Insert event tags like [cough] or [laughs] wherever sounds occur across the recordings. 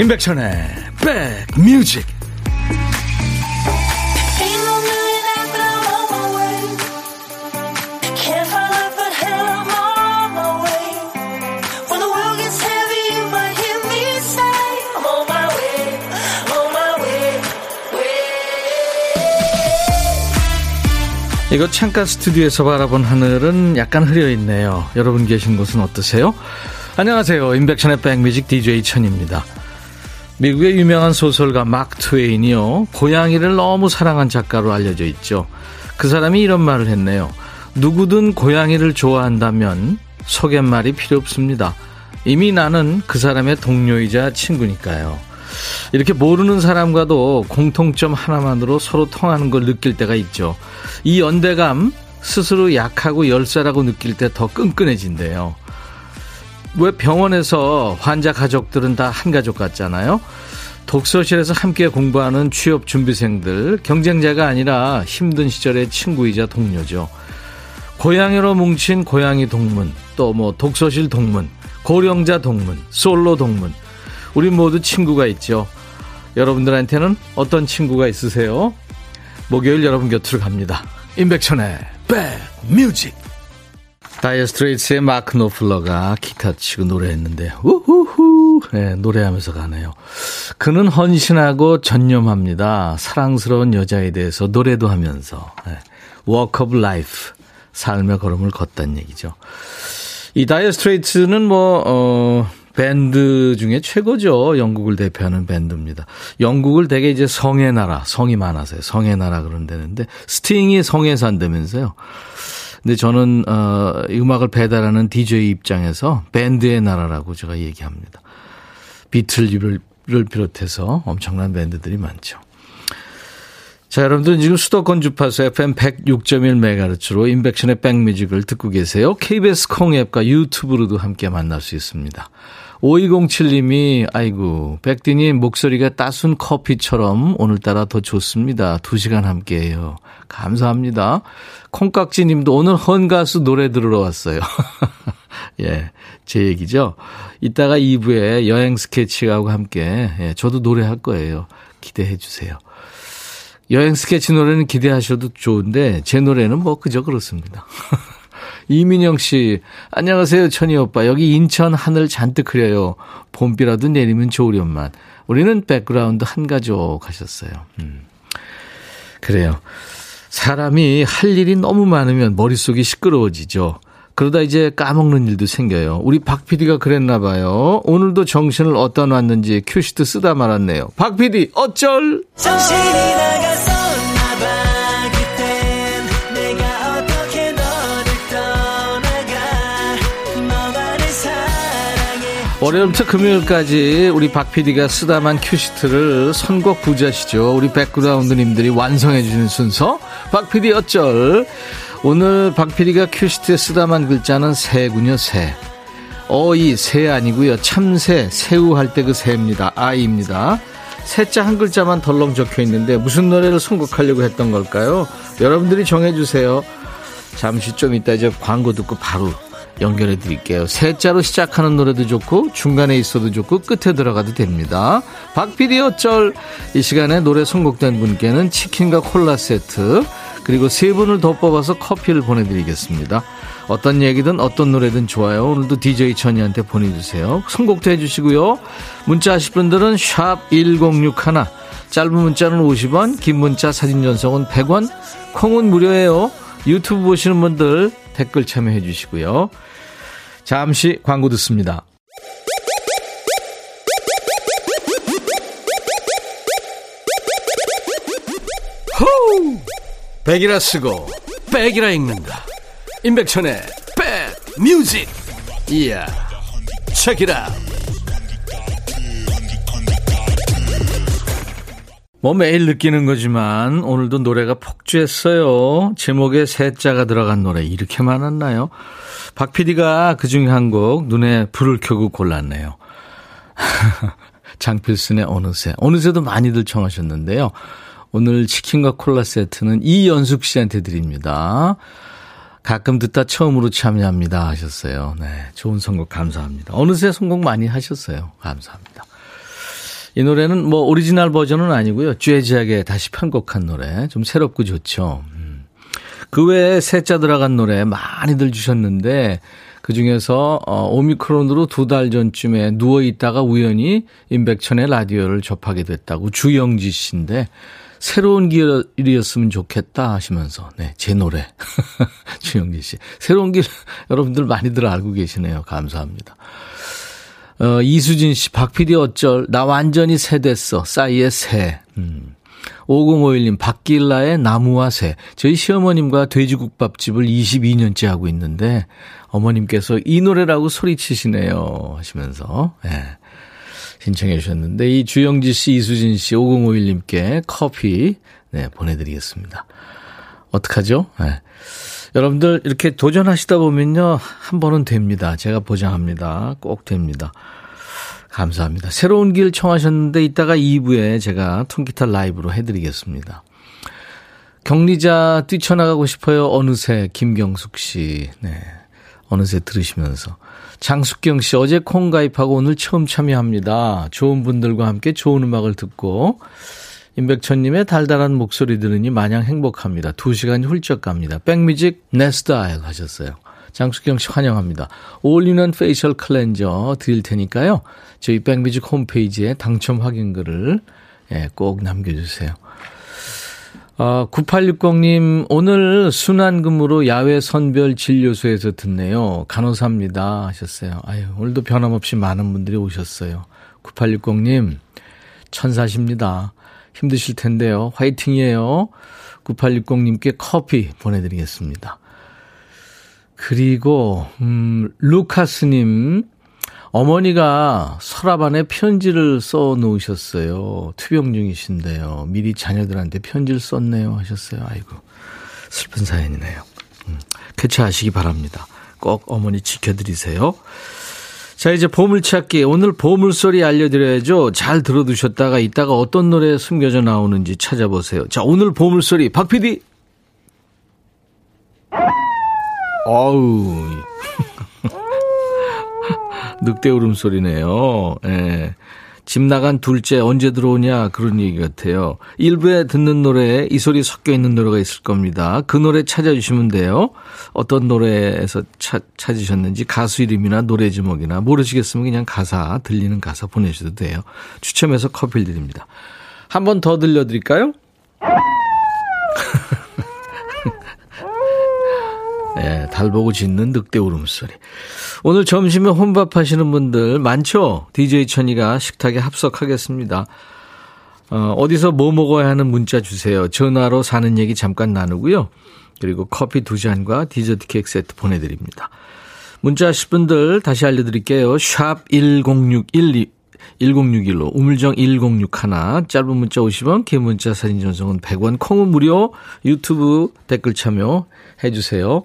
임백천의 백뮤직 이거 창가 스튜디오에서 바라본 하늘은 약간 흐려있네요. 여러분 계신 곳은 어떠세요? 안녕하세요. 임백천의 백뮤직 DJ 천입니다. 미국의 유명한 소설가 마크 트웨인이요. 고양이를 너무 사랑한 작가로 알려져 있죠. 그 사람이 이런 말을 했네요. 누구든 고양이를 좋아한다면 소개말이 필요 없습니다. 이미 나는 그 사람의 동료이자 친구니까요. 이렇게 모르는 사람과도 공통점 하나만으로 서로 통하는 걸 느낄 때가 있죠. 이 연대감 스스로 약하고 열사라고 느낄 때 더 끈끈해진대요. 왜 병원에서 환자 가족들은 다 한 가족 같잖아요. 독서실에서 함께 공부하는 취업 준비생들 경쟁자가 아니라 힘든 시절의 친구이자 동료죠. 고양이로 뭉친 고양이 동문, 또 뭐 독서실 동문, 고령자 동문, 솔로 동문. 우리 모두 친구가 있죠. 여러분들한테는 어떤 친구가 있으세요? 목요일 여러분 곁으로 갑니다. 임백천의 백뮤직 Dire Straits의 마크 노플러가 기타 치고 노래했는데 우후후 네, 노래하면서 가네요. 그는 헌신하고 전념합니다. 사랑스러운 여자에 대해서 노래도 하면서 네. Walk of Life 삶의 걸음을 걷다는 얘기죠. 이 Dire Straits는 뭐 어, 밴드 중에 최고죠. 영국을 대표하는 밴드입니다. 영국을 되게 이제 성의 나라, 성이 많아서요. 성의 나라 그런다는데 스팅이 성에 산다면서요. 근데 저는 어 음악을 배달하는 DJ 입장에서 밴드의 나라라고 제가 얘기합니다. 비틀즈를 비롯해서 엄청난 밴드들이 많죠. 자, 여러분들 지금 수도권 주파수 FM 106.1MHz로 인백션의 백뮤직을 듣고 계세요. KBS 콩앱과 유튜브로도 함께 만날 수 있습니다. 5207님이 아이고 백디님 목소리가 따순 커피처럼 오늘따라 더 좋습니다. 2시간 함께 해요. 감사합니다. 콩깍지 님도 오늘 헌가수 노래 들으러 왔어요. [laughs] 예, 제 얘기죠. 이따가 2부에 여행 스케치하고 함께 예, 저도 노래할 거예요. 기대해 주세요. 여행 스케치 노래는 기대하셔도 좋은데 제 노래는 뭐 그저 그렇습니다. [laughs] 이민영 씨, 안녕하세요, 천이 오빠. 여기 인천 하늘 잔뜩 흐려요. 봄비라도 내리면 좋으련만. 우리는 백그라운드 한 가족 하셨어요. 음. 그래요. 사람이 할 일이 너무 많으면 머릿속이 시끄러워지죠. 그러다 이제 까먹는 일도 생겨요. 우리 박 PD가 그랬나 봐요. 오늘도 정신을 어디다 놨는지 큐시트 쓰다 말았네요. 박 PD, 어쩔! 정신이 나갔어. 월요일부터 금요일까지 우리 박 PD가 쓰다만 큐시트를 선곡 부자시죠. 우리 백그라운드님들이 완성해 주는 순서. 박 PD 어쩔. 오늘 박 PD가 큐시트에 쓰다만 글자는 새군요, 새. 어이, 새 아니고요. 참새, 새우 할 때 그 새입니다. 아이입니다. 새자 한 글자만 덜렁 적혀 있는데 무슨 노래를 선곡하려고 했던 걸까요? 여러분들이 정해주세요. 잠시 좀 이따 이제 광고 듣고 바로 연결해 드릴게요. 세자로 시작하는 노래도 좋고 중간에 있어도 좋고 끝에 들어가도 됩니다. 박PD 어쩔 이 시간에 노래 선곡된 분께는 치킨과 콜라 세트 그리고 세 분을 더 뽑아서 커피를 보내드리겠습니다. 어떤 얘기든 어떤 노래든 좋아요. 오늘도 DJ 천이한테 보내주세요. 선곡도 해주시고요. 문자 하실 분들은 샵 1061, 짧은 문자는 50원, 긴 문자 사진 전송은 100원, 콩은 무료예요. 유튜브 보시는 분들 댓글 참여해 주시고요. 잠시 광고 듣습니다. 호우! 백이라 쓰고 백이라 읽는다. 임백천의 백 뮤직. 이야. 책이라. 뭐 매일 느끼는 거지만 오늘도 노래가 폭주했어요. 제목에 새자가 들어간 노래 이렇게 많았나요? 박 PD가 그 중에 한 곡 눈에 불을 켜고 골랐네요. [laughs] 장필순의 어느새. 어느새도 많이들 청하셨는데요. 오늘 치킨과 콜라 세트는 이연숙 씨한테 드립니다. 가끔 듣다 처음으로 참여합니다 하셨어요. 네. 좋은 선곡 감사합니다. 어느새 선곡 많이 하셨어요. 감사합니다. 이 노래는 뭐 오리지널 버전은 아니고요. 재즈하게 다시 편곡한 노래. 좀 새롭고 좋죠. 음. 그 외에 새 자 들어간 노래 많이들 주셨는데 그 중에서 어, 오미크론으로 두 달 전쯤에 누워 있다가 우연히 임백천의 라디오를 접하게 됐다고 주영지 씨인데 새로운 길이었으면 좋겠다 하시면서 네, 제 노래 [laughs] 주영지 씨 새로운 길 여러분들 많이들 알고 계시네요. 감사합니다. 어, 이수진 씨, 박 PD 어쩔, 나 완전히 새 됐어. 싸이의 새. 음. 5051님, 박길라의 나무와 새. 저희 시어머님과 돼지국밥집을 22년째 하고 있는데, 어머님께서 이 노래라고 소리치시네요. 하시면서, 예. 네. 신청해 주셨는데, 이 주영지 씨, 이수진 씨, 5051님께 커피, 네, 보내드리겠습니다. 어떡하죠? 네. 여러분들 이렇게 도전하시다 보면요. 한 번은 됩니다. 제가 보장합니다. 꼭 됩니다. 감사합니다. 새로운 길 청하셨는데 이따가 2부에 제가 통기타 라이브로 해드리겠습니다. 격리자 뛰쳐나가고 싶어요. 어느새 김경숙 씨. 네. 어느새 들으시면서. 장숙경 씨 어제 콩 가입하고 오늘 처음 참여합니다. 좋은 분들과 함께 좋은 음악을 듣고 임백천님의 달달한 목소리 들으니 마냥 행복합니다. 두 시간이 훌쩍 갑니다. 백뮤직 내 스타일 하셨어요. 장수경 씨 환영합니다. 어울리는 facial cleanser 드릴 테니까요. 저희 백뮤직 홈페이지에 당첨 확인글을 예, 꼭 남겨주세요. 어, 9860님, 오늘 순환근무로 야외 선별 진료소에서 듣네요. 간호사입니다. 하셨어요. 아유, 오늘도 변함없이 많은 분들이 오셨어요. 9860님, 천사십니다. 힘드실 텐데요. 화이팅이에요. 9860님께 커피 보내드리겠습니다. 그리고, 음, 루카스님, 어머니가 서랍 안에 편지를 써 놓으셨어요. 투병 중이신데요. 미리 자녀들한테 편지를 썼네요. 하셨어요. 아이고, 슬픈 사연이네요. 음, 쾌차하시기 바랍니다. 꼭 어머니 지켜드리세요. 자, 이제 보물찾기. 오늘 보물소리 알려드려야죠. 잘 들어두셨다가 이따가 어떤 노래 숨겨져 나오는지 찾아보세요. 자, 오늘 보물소리. 박 PD. 어우. [laughs] 늑대 울음소리네요. 예. 집 나간 둘째 언제 들어오냐 그런 얘기 같아요. 일부에 듣는 노래에 이 소리 섞여 있는 노래가 있을 겁니다. 그 노래 찾아주시면 돼요. 어떤 노래에서 차, 찾으셨는지 가수 이름이나 노래 제목이나 모르시겠으면 그냥 가사 들리는 가사 보내셔도 돼요. 추첨해서 커피를 드립니다. 한 번 더 들려드릴까요? [laughs] 예, 달 보고 짖는 늑대 울음소리. 오늘 점심에 혼밥 하시는 분들 많죠? DJ 천이가 식탁에 합석하겠습니다. 어, 어디서 뭐 먹어야 하는 문자 주세요. 전화로 사는 얘기 잠깐 나누고요. 그리고 커피 두 잔과 디저트 케이크 세트 보내드립니다. 문자 하실 분들 다시 알려드릴게요. 샵 1061, 1061로 우물정 1061 짧은 문자 50원 긴 문자 사진 전송은 100원 콩은 무료 유튜브 댓글 참여해 주세요.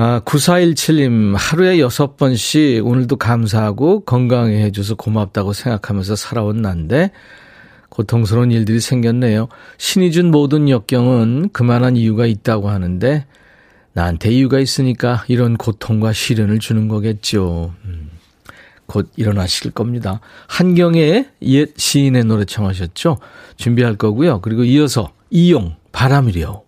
아, 9417님, 하루에 6번씩 오늘도 감사하고 건강해 해줘서 고맙다고 생각하면서 살아온 난데 고통스러운 일들이 생겼네요. 신이 준 모든 역경은 그만한 이유가 있다고 하는데 나한테 이유가 있으니까 이런 고통과 시련을 주는 거겠죠. 음, 곧 일어나실 겁니다. 한경의 옛 시인의 노래 청하셨죠? 준비할 거고요. 그리고 이어서 이용 바람이려.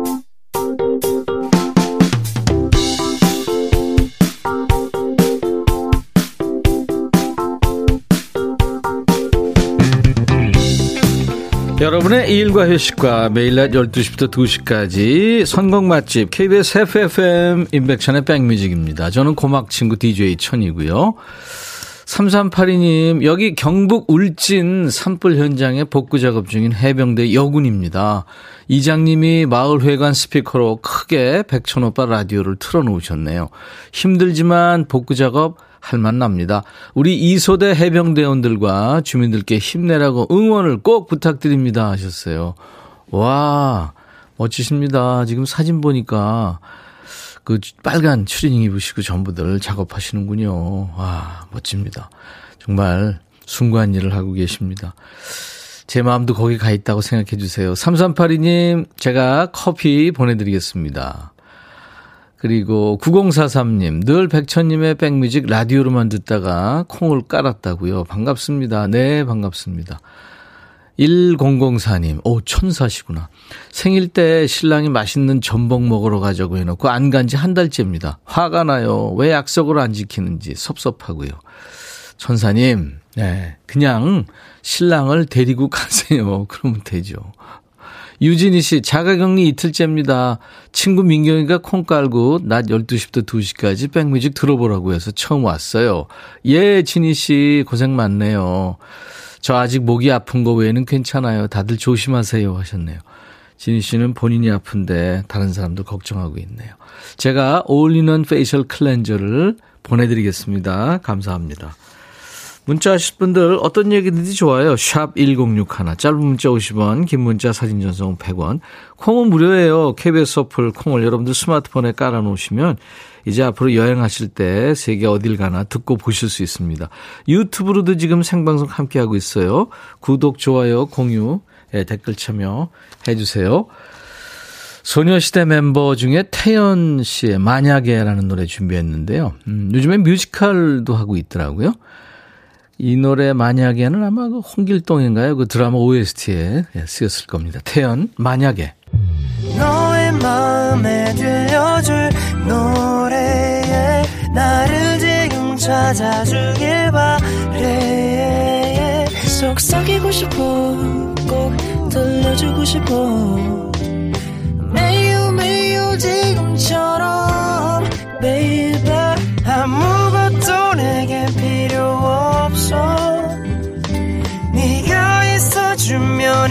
여러분의 일과 회식과 매일 낮 12시부터 2시까지 선곡 맛집 KBS FFM 인백천의 백뮤직입니다. 저는 고막 친구 DJ 천이고요. 3382님, 여기 경북 울진 산불 현장에 복구 작업 중인 해병대 여군입니다. 이장님이 마을회관 스피커로 크게 백천오빠 라디오를 틀어놓으셨네요. 힘들지만 복구 작업 할만 납니다. 우리 이소대 해병대원들과 주민들께 힘내라고 응원을 꼭 부탁드립니다 하셨어요. 와, 멋지십니다. 지금 사진 보니까 그 빨간 추리닝 입으시고 전부들 작업하시는군요. 와, 멋집니다. 정말 숭고한 일을 하고 계십니다. 제 마음도 거기 가 있다고 생각해 주세요. 3382님, 제가 커피 보내드리겠습니다. 그리고 9043님, 늘 백천님의 백뮤직 라디오로만 듣다가 콩을 깔았다고요. 반갑습니다. 네, 반갑습니다. 1004님, 오, 천사시구나. 생일 때 신랑이 맛있는 전복 먹으러 가자고 해놓고 안 간 지 한 달째입니다. 화가 나요. 왜 약속을 안 지키는지 섭섭하고요. 천사님, 네, 그냥 신랑을 데리고 가세요. [laughs] 그러면 되죠. 유진희 씨, 자가격리 이틀째입니다. 친구 민경이가 콩 깔고 낮 12시부터 2시까지 백뮤직 들어보라고 해서 처음 왔어요. 예, 진희 씨, 고생 많네요. 저 아직 목이 아픈 거 외에는 괜찮아요. 다들 조심하세요 하셨네요. 진희 씨는 본인이 아픈데 다른 사람도 걱정하고 있네요. 제가 어울리는 facial cleanser를 보내드리겠습니다. 감사합니다. 문자 하실 분들 어떤 얘기든지 좋아요. sharp 1061. 짧은 문자 50원, 긴 문자 사진 전송 100원. 콩은 무료예요. KBS 어플 콩을 여러분들 스마트폰에 깔아놓으시면 이제 앞으로 여행하실 때 세계 어딜 가나 듣고 보실 수 있습니다. 유튜브로도 지금 생방송 함께하고 있어요. 구독, 좋아요, 공유, 예, 댓글 참여 해 주세요. 소녀시대 멤버 중에 태연 씨의 만약에라는 노래 준비했는데요. 음, 요즘에 뮤지컬도 하고 있더라고요. 이 노래 만약에는 아마 그 홍길동인가요? 그 드라마 OST에 예, 쓰였을 겁니다. 태연 만약에. 너의 마음에 들려줄 노래에 나를 지금 찾아주길 바래 속삭이고 싶어 꼭 들려주고 싶어 매우 매우 지금처럼 baby 아무것도 내게 필요 없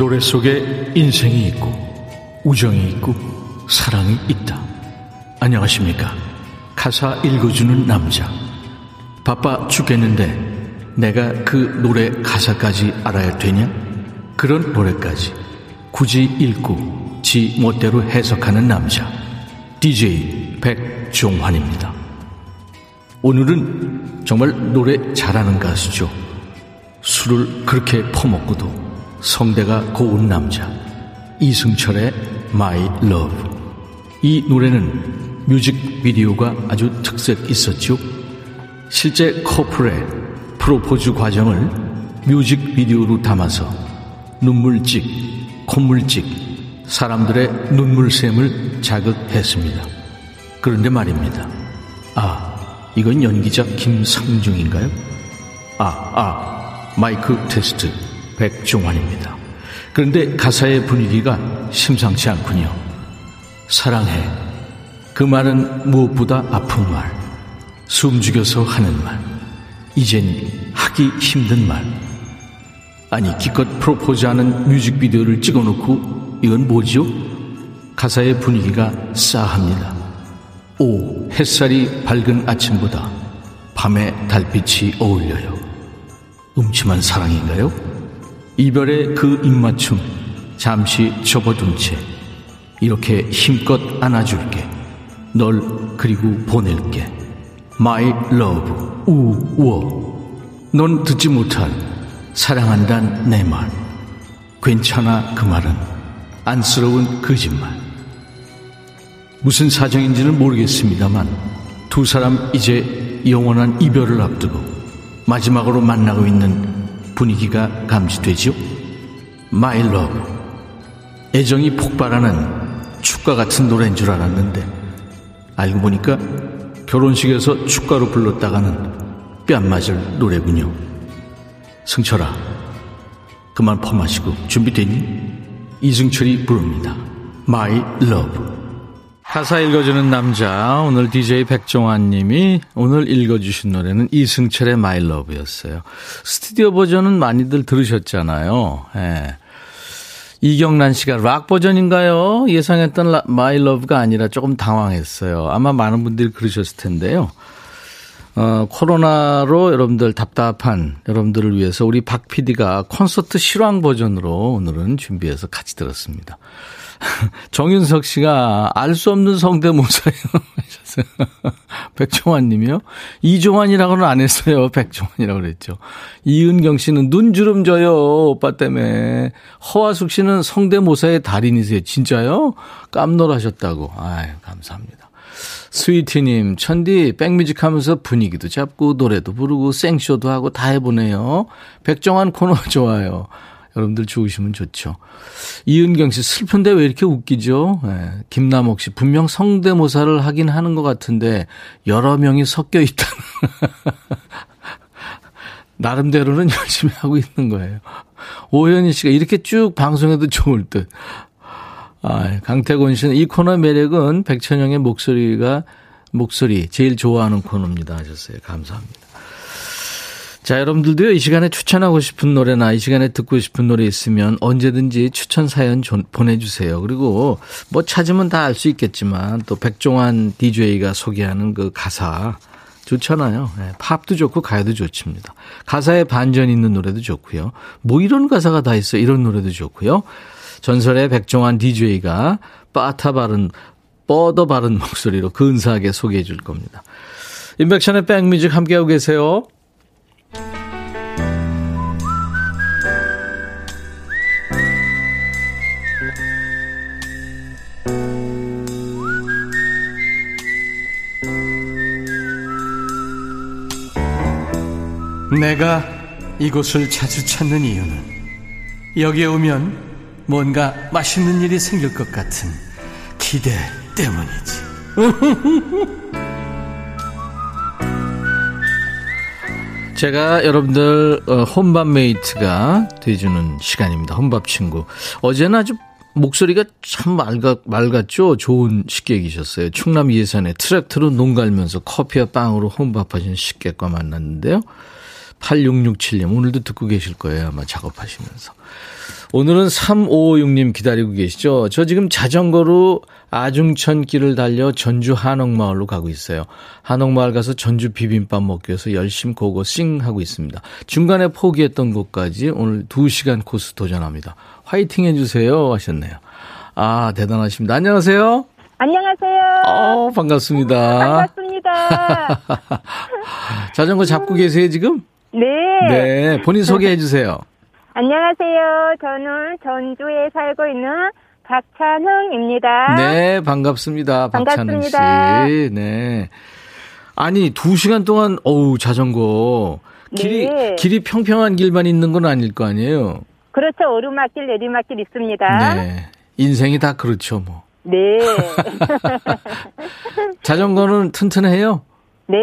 노래 속에 인생이 있고 우정이 있고 사랑이 있다. 안녕하십니까. 가사 읽어주는 남자. 바빠 죽겠는데 내가 그 노래 가사까지 알아야 되냐? 그런 노래까지 굳이 읽고 지 멋대로 해석하는 남자. DJ 백종환입니다. 오늘은 정말 노래 잘하는 가수죠. 술을 그렇게 퍼먹고도 성대가 고운 남자 이승철의 My Love 이 노래는 뮤직비디오가 아주 특색 있었죠. 실제 커플의 프로포즈 과정을 뮤직비디오로 담아서 눈물찍, 콧물찍, 사람들의 눈물샘을 자극했습니다. 그런데 말입니다. 아, 이건 연기자 김상중인가요? 아, 아, 마이크 테스트. 백종환입니다. 그런데 가사의 분위기가 심상치 않군요. 사랑해. 그 말은 무엇보다 아픈 말. 숨죽여서 하는 말. 이젠 하기 힘든 말. 아니, 기껏 프로포즈 하는 뮤직비디오를 찍어놓고 이건 뭐죠? 가사의 분위기가 싸합니다. 오, 햇살이 밝은 아침보다 밤의 달빛이 어울려요. 음침한 사랑인가요? 이별의 그 입맞춤 잠시 접어둔 채 이렇게 힘껏 안아줄게. 널 그리고 보낼게. My love, 우워. 넌 듣지 못할 사랑한단 내 말. 괜찮아 그 말은 안쓰러운 거짓말. 무슨 사정인지는 모르겠습니다만 두 사람 이제 영원한 이별을 앞두고 마지막으로 만나고 있는 분위기가. My Love. 애정이 폭발하는 축가 같은 노래인 줄 알았는데 알고 보니까 결혼식에서 축가로 불렀다가는 뺨 맞을 노래군요. 승철아, 그만 퍼마시고 준비됐니? 이승철이 부릅니다. My Love. 가사 읽어주는 남자, 오늘 DJ 백종환 님이 오늘 읽어주신 노래는 이승철의 My Love였어요. 스튜디오 버전은 많이들 들으셨잖아요. 예. 이경란 씨가 락 버전인가요? 예상했던 My Love가 아니라 조금 당황했어요. 아마 많은 분들이 그러셨을 텐데요. 어, 코로나로 여러분들 답답한 여러분들을 위해서 우리 박 PD가 콘서트 실황 버전으로 오늘은 준비해서 같이 들었습니다. [laughs] 정윤석 씨가 알 수 없는 성대모사예요. 하셨어요. [laughs] 백종환 님이요? 이종환이라고는 안 했어요. 백종환이라고 그랬죠. 이은경 씨는 눈주름 져요. 오빠 때문에. 허화숙 씨는 성대모사의 달인이세요. 진짜요? 깜놀하셨다고. 아유, 감사합니다. 스위티님, 천디, 백뮤직 하면서 분위기도 잡고, 노래도 부르고, 생쇼도 하고 다 해보네요. 백종환 코너 좋아요. 여러분들 좋으시면 좋죠. 이은경 씨, 슬픈데 왜 이렇게 웃기죠? 네. 김남옥 씨, 분명 성대모사를 하긴 하는 것 같은데, 여러 명이 섞여 있다. [laughs] 나름대로는 [laughs] 열심히 하고 있는 거예요. 오현희 씨가 이렇게 쭉 방송해도 좋을 듯. 아, 강태곤 씨는 이 코너 매력은 백천영의 목소리가, 목소리, 제일 좋아하는 코너입니다. 하셨어요. 감사합니다. 자, 여러분들도요, 이 시간에 추천하고 싶은 노래나 이 시간에 듣고 싶은 노래 있으면 언제든지 추천 사연 보내주세요. 그리고 뭐 찾으면 다 알 수 있겠지만 또 백종환 DJ가 소개하는 그 가사 좋잖아요. 네, 팝도 좋고 가요도 좋습니다. 가사에 반전 있는 노래도 좋고요. 뭐 이런 가사가 다 있어 이런 노래도 좋고요. 전설의 백종환 DJ가 빠타 바른 뻗어 바른 목소리로 근사하게 소개해 줄 겁니다. 인백션의 백뮤직 함께하고 계세요. 내가 이곳을 자주 찾는 이유는 여기에 오면 뭔가 맛있는 일이 생길 것 같은 기대 때문이지. [laughs] 제가 여러분들 어, 혼밥 mate가 돼주는 시간입니다. 혼밥 친구. 어제는 아주 목소리가 참 맑았, 맑았죠? 좋은 식객이셨어요. 충남 예산에 트랙터로 논 갈면서 커피와 빵으로 혼밥하시는 식객과 만났는데요. 8667님, 오늘도 듣고 계실 거예요. 아마 작업하시면서. 오늘은 3556님 기다리고 계시죠? 저 지금 자전거로 아중천 길을 달려 전주 한옥마을로 가고 있어요. 한옥마을 가서 전주 비빔밥 먹기 위해서 열심히 고고 싱 하고 있습니다. 중간에 포기했던 곳까지 오늘 2시간 코스 도전합니다. 화이팅 해주세요 하셨네요. 아, 대단하십니다. 안녕하세요. 안녕하세요. 어, 반갑습니다. 반갑습니다. [laughs] 자전거 잡고 계세요, 지금? 네. 네, 본인 소개해 주세요. [laughs] 안녕하세요. 저는 전주에 살고 있는 박찬흥입니다. 네, 반갑습니다. 박찬흥 씨. 네. 아니, 두 시간 동안, 어우, 자전거. 길이, 네. 길이 평평한 길만 있는 건 아닐 거 아니에요? 그렇죠. 오르막길, 내리막길 있습니다. 네. 인생이 다 그렇죠, 뭐. 네. [laughs] 자전거는 튼튼해요? 네.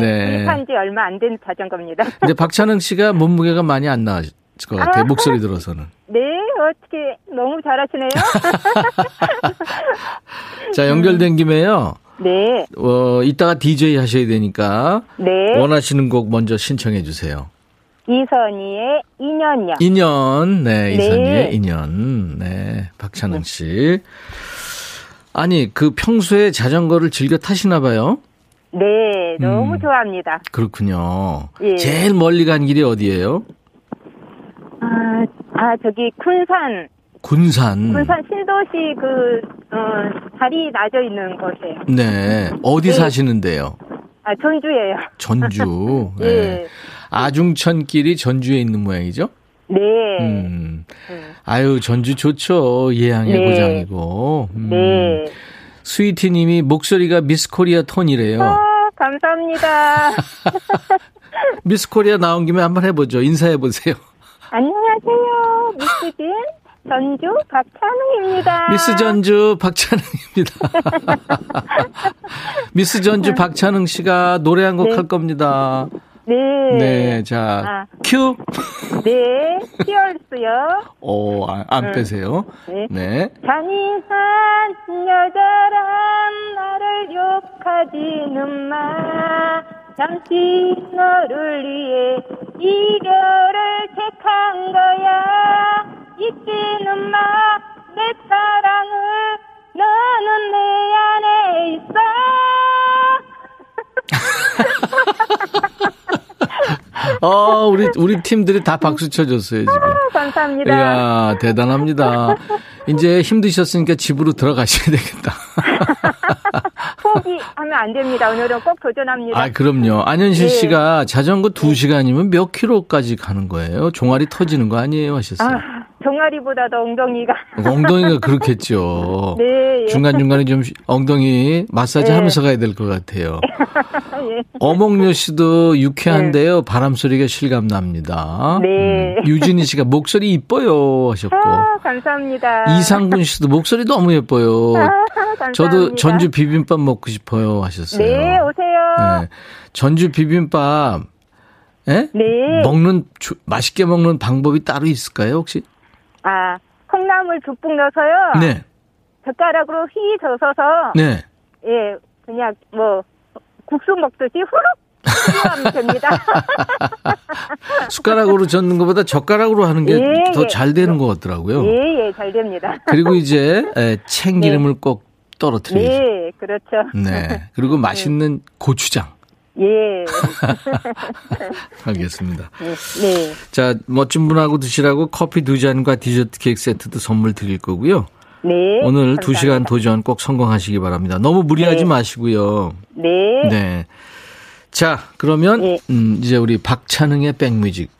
네. 구입한 지 얼마 안 된 자전거입니다. [laughs] 근데 박찬흥 씨가 몸무게가 많이 안 나왔 것 같아요. 아, 목소리 들어서는. 네, 어떻게 너무 잘하시네요. [laughs] 자, 연결된 김에요. 네. 어, 이따가 DJ 하셔야 되니까. 네. 원하시는 곡 먼저 신청해 주세요. 이선희의 인연이요. 인연. 네, 이선희의 네. 인연. 네, 박찬웅 씨. 아니, 그 평소에 자전거를 즐겨 타시나 봐요? 네, 너무 음, 좋아합니다. 그렇군요. 예. 제일 멀리 간 길이 어디예요? 아, 아 저기 군산. 군산. 군산 신도시 그 어, 다리 낮아 있는 곳에. 네. 어디 네. 사시는데요? 아 전주예요. 전주. 네. [laughs] 네. 아중천길이 전주에 있는 모양이죠? 네. 음. 음. 아유 전주 좋죠. 예향의 네. 고장이고. 음. 네. 스위티님이 목소리가 미스코리아 톤이래요. 아, 감사합니다. [laughs] 미스코리아 나온 김에 한번 해보죠. 인사해보세요. [laughs] 안녕하세요. 미스진 전주 박찬웅입니다. 미스 전주 박찬웅입니다. [laughs] 미스 전주 박찬웅 씨가 노래 한 곡할 네. 겁니다. 네. 네, 자, 아. 큐. [laughs] 네. 피얼스요. 오, 아, 안 음. 빼세요. 네. 네. 잔인한 여자란 나를 욕하지는 마. 잠시 너를 위해 이별을 택한 거야. 잊지는 마. 내 사랑을 너는 내 안에 있어. [laughs] 어, 우리, 우리 팀들이 다 박수 쳐줬어요, 지금. 감사합니다. 이야, 대단합니다. 이제 힘드셨으니까 집으로 들어가셔야 되겠다. [laughs] 포기하면 안 됩니다. 오늘은 꼭 도전합니다. 아, 그럼요. 안현실 예. 씨가 자전거 2시간이면 몇 킬로까지 가는 거예요? 종아리 터지는 거 아니에요? 하셨어요. 아, 종아리보다도 엉덩이가. 엉덩이가 그렇겠죠. [laughs] 네. 예. 중간중간에 좀 엉덩이 마사지 네. 하면서 가야 될 것 같아요. [laughs] 예. 어몽여 씨도 유쾌한데요. 바람 소리가 실감 납니다. 네. 유진희 씨가 목소리 이뻐요 하셨고. 아, 감사합니다. 이상군 씨도 목소리 너무 예뻐요. 아, 감사합니다. 저도 전주 비빔밥 먹고 싶어요 하셨어요. 네, 오세요. 네. 전주 비빔밥 예? 네. 먹는 주- 맛있게 먹는 방법이 따로 있을까요 혹시? 아, 콩나물 듬뿍 넣어서요. 네. 젓가락으로 휘 젖어서 네. 예, 그냥 뭐 국수 먹듯이 후룩 하면 [laughs] 됩니다. [laughs] 숟가락으로 젓는 것보다 젓가락으로 하는 게 예, 더 예. 잘 되는 것 같더라고요. 예, 예, 잘 됩니다. 그리고 이제 [laughs] 에, 참기름을 꼭 떨어뜨리죠. 네, 그렇죠. 네. 그리고 맛있는 고추장. 예. [laughs] 알겠습니다. 네. 네. 자, 멋진 분하고 드시라고 커피 두 잔과 디저트 케이크 세트도 선물 드릴 거고요. 네. 오늘 두 시간. 도전 꼭 성공하시기 바랍니다. 너무 무리하지 네. 마시고요. 네. 네. 자, 그러면 네. 음, 이제 우리 박찬흥의 백뮤직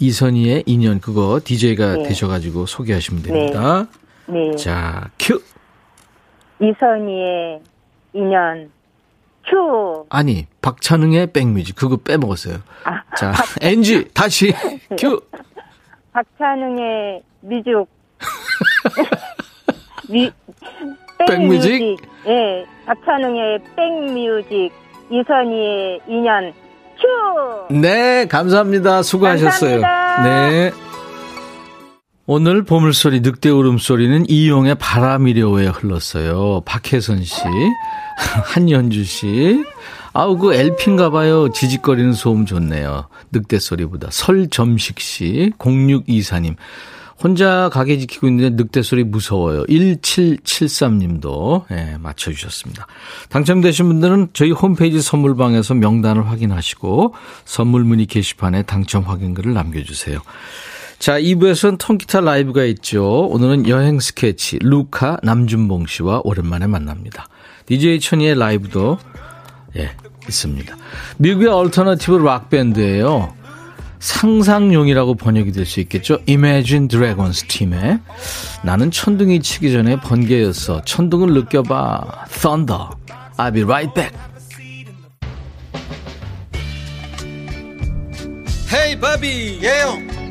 이선희의 인연 그거 DJ가 네. 되셔가지고 소개하시면 됩니다. 네. 자, 큐. 이선희의 인연 큐. 아니, 박찬흥의 백뮤직 그거 빼먹었어요. 아, 자, NG 다시 큐. 박찬웅의 뮤직. [laughs] 미, 백뮤직? 예, 박찬웅의 백뮤직. 이선희의 인연 큐. 네, 감사합니다. 수고하셨어요. 감사합니다. 네. 오늘 보물소리, 늑대 울음소리는 이용의 바람이려오에 흘렀어요. 박혜선 씨, [laughs] 한연주 씨. 아우, 그 엘핀가 봐요. 지직거리는 소음 좋네요. 늑대 소리보다. 설점식 씨, 0624님. 혼자 가게 지키고 있는데 늑대 소리 무서워요. 1773님도 예, 맞춰주셨습니다. 당첨되신 분들은 저희 홈페이지 선물방에서 명단을 확인하시고 선물 문의 게시판에 당첨 확인글을 남겨주세요. 자, 2부에서는 통기타 라이브가 있죠. 오늘은 여행 스케치 루카 남준봉 씨와 오랜만에 만납니다. DJ 천이의 라이브도 예, 있습니다. 미국의 alternative rock 밴드예요. 상상용이라고 번역이 될 수 있겠죠. Imagine Dragons 팀의 나는 천둥이 치기 전에 번개였어. 천둥을 느껴봐. Thunder. I'll be right back. 헤이 바비 예영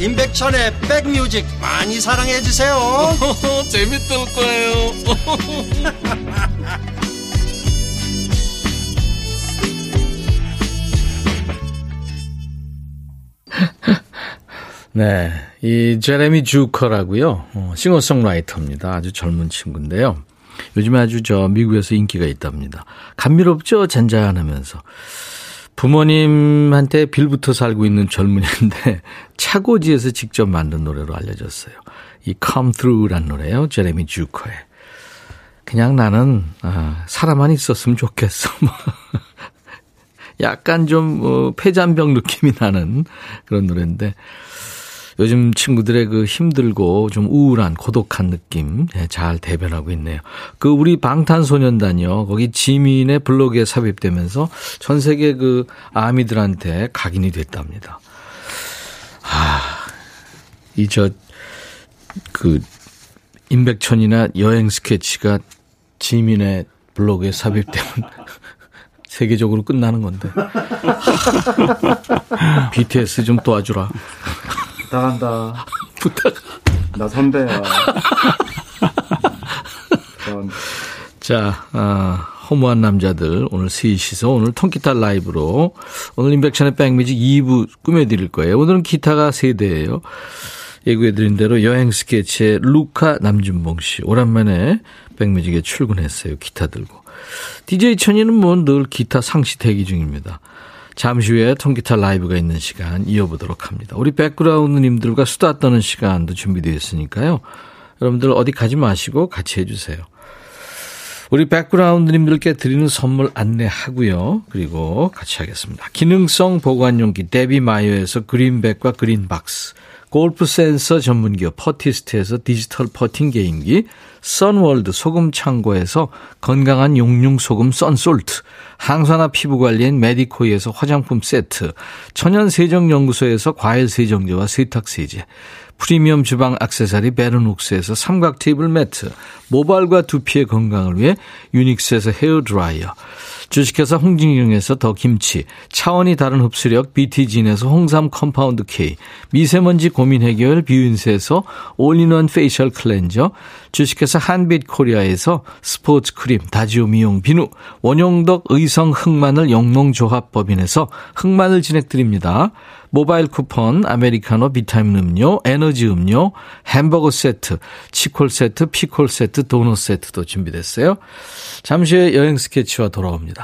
임백천의 백뮤직 많이 사랑해 주세요 [laughs] 재밌을 거예요 [laughs] 네. 이 제레미 주커라고요. 어, 싱어송라이터입니다. 아주 젊은 친구인데요. 요즘에 아주 저 미국에서 인기가 있답니다. 감미롭죠? 잔잔하면서. 부모님한테 빌부터 살고 있는 젊은이인데 [laughs] 차고지에서 직접 만든 노래로 알려졌어요. 이 Come Through란 노래요. 제레미 주커의. 그냥 나는 아, 사람만 있었으면 좋겠어. [laughs] 뭐. 약간 좀 어, 폐잔병 느낌이 나는 그런 노래인데 요즘 친구들의 그 힘들고 좀 우울한 고독한 느낌 예, 잘 대변하고 있네요. 그 우리 방탄소년단이요. 거기 지민의 블로그에 삽입되면서 전 세계 그 아미들한테 각인이 됐답니다. 아, 이 저 그 임백천이나 여행 스케치가 지민의 블로그에 삽입되면 [laughs] 세계적으로 끝나는 건데. [laughs] [laughs] BTS 좀 도와주라. 부탁한다. [laughs] 부탁. 나 선배야. [laughs] 자, 아, 허무한 남자들 오늘 셋이서 오늘 통기타 라이브로 오늘 임백천의 백뮤직 2부 꾸며드릴 거예요. 오늘은 기타가 세 대예요. 예고해드린 대로 여행 스케치의 루카 남준봉 씨 오랜만에 백뮤직에 출근했어요. 기타 들고. DJ 천이는 뭐 늘 기타 상시 대기 중입니다. 잠시 후에 통기타 라이브가 있는 시간 이어보도록 합니다. 우리 백그라운드님들과 수다 떠는 시간도 준비되어 있으니까요. 여러분들 어디 가지 마시고 같이 해주세요. 우리 백그라운드님들께 드리는 선물 안내하고요. 그리고 같이 하겠습니다. 기능성 보관용기 데비마이어에서 그린백과 그린박스 골프 센서 전문 기업 퍼티스트에서 디지털 퍼팅 게임기, 선월드 소금 창고에서 건강한 용융 소금 썬솔트, 항산화 피부 관리엔 메디코이에서 화장품 세트, 천연 세정 연구소에서 과일 세정제와 세탁 세제, 프리미엄 주방 악세사리 베르녹스에서 삼각 테이블 매트, 모발과 두피의 건강을 위해 유닉스에서 헤어 드라이어, 주식회사 홍진경에서 더 김치, 차원이 다른 흡수력 BT진에서 홍삼 compound K, 미세먼지 고민 해결 뷰인스에서 all-in-one facial cleanser, 주식회사 한빛 코리아에서 스포츠 크림 다지오 미용 비누, 원용덕 의성 흑마늘 영농조합법인에서 흑마늘 진행드립니다. 모바일 쿠폰, 아메리카노 비타민 음료, 에너지 음료, 햄버거 세트, 치콜 세트, 피콜 세트, 도넛 세트도 준비됐어요. 잠시 후에 여행 스케치와 돌아옵니다.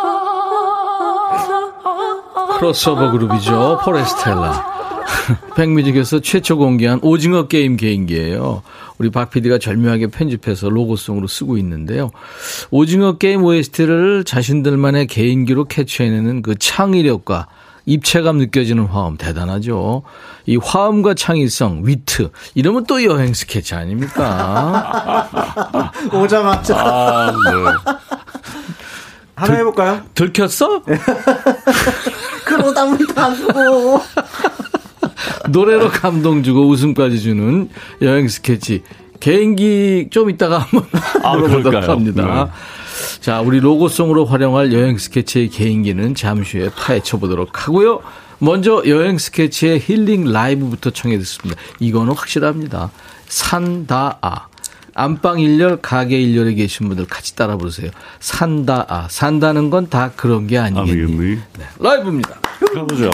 크로스오버 그룹이죠. 포레스텔라. [laughs] 백뮤직에서 최초 공개한 오징어 게임 개인기예요. 우리 박 PD가 절묘하게 편집해서 로고송으로 쓰고 있는데요. 오징어 게임 OST를 자신들만의 개인기로 캐치해내는 그 창의력과 입체감 느껴지는 화음 대단하죠. 이 화음과 창의성, 위트 이러면 또 여행 스케치 아닙니까? [laughs] 오자마자. 아, 네. 하나 해볼까요? 들켰어? 그러다 우리 다 죽어. 노래로 감동 주고 웃음까지 주는 여행 스케치. 개인기 좀 이따가 한번 아, [laughs] 물어보도록 그럴까요? 합니다. 자, 우리 로고송으로 활용할 여행 스케치의 개인기는 잠시 후에 파헤쳐 보도록 하고요. 먼저 여행 스케치의 힐링 라이브부터 청해 듣습니다. 이거는 확실합니다. 산다아. 안방 일렬, 가게 일렬에 계신 분들 같이 따라 부르세요. 산다 아. 산다는 건 다 그런 게 아니겠니. 아미겠니? 네, 라이브입니다. 가보죠.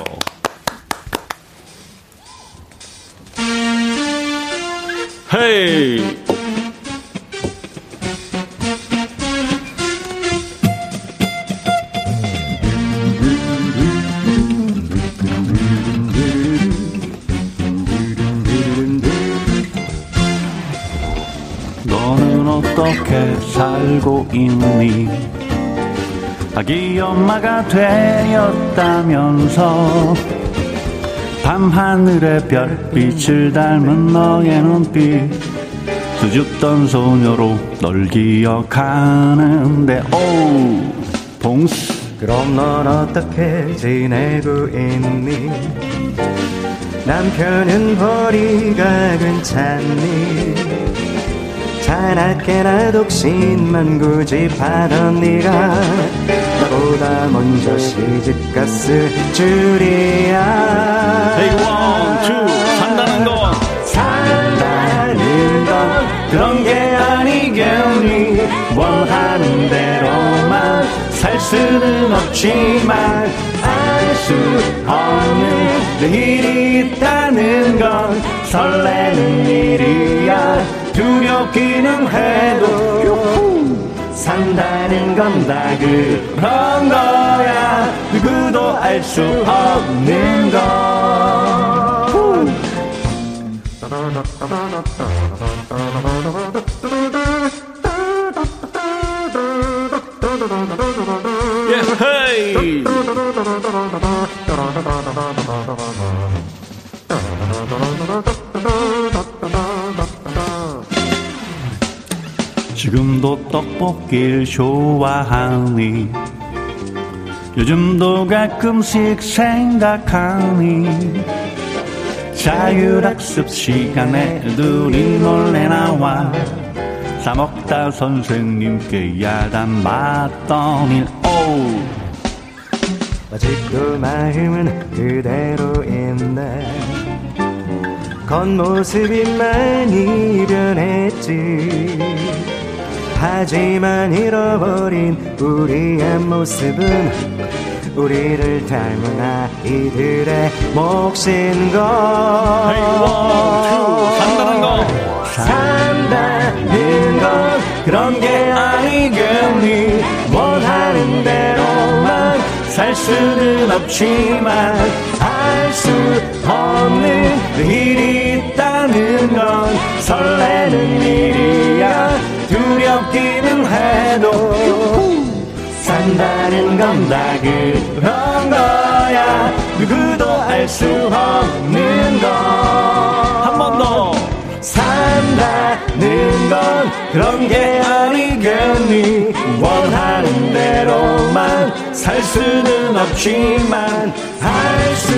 헤이! 어떻게 살고 있니? 아기 엄마가 되었다면서 밤하늘의 별빛을 닮은 너의 눈빛 수줍던 소녀로 널 기억하는데 오우 봉수 그럼 넌 어떻게 지내고 있니? 남편은 벌이가 괜찮니? 자나깨나 독신만 고집하던 네가 나보다 먼저 시집갔을 줄이야. Take one, two, 산다는 건 산다는 건 그런 게 아니겠니? 원하는 대로만 살 수는 없지만 알 수 없는 내일이 있다는 건 설레는 일이야 두렵기는 해도 산다는 건 다 그런 거야 누구도 알 수 없는 건 예헤이! 지금도 떡볶이를 좋아하니 요즘도 가끔씩 생각하니 자율학습 시간에 둘이 몰래 나와 싸먹다 선생님께 야단 맞더니 오우! 아직도 마음은 그대로 있네. 겉모습이 많이 변했지 하지만 잃어버린 우리의 모습은 우리를 닮은 아이들의 몫인 걸 산다는 거. 산다는 건 그런 게 아니겠니? 원하는 대로만 살 수는 없지만 알 수 없는 일이 있다는 건 설레는 일이야 두렵기는 해도 산다는 건 다 그런 거야. 누구도 알 수 없는 한번 더. 산다는 건 그런 게 아니겠니? 원하는 대로만 살 수는 없지만 할 수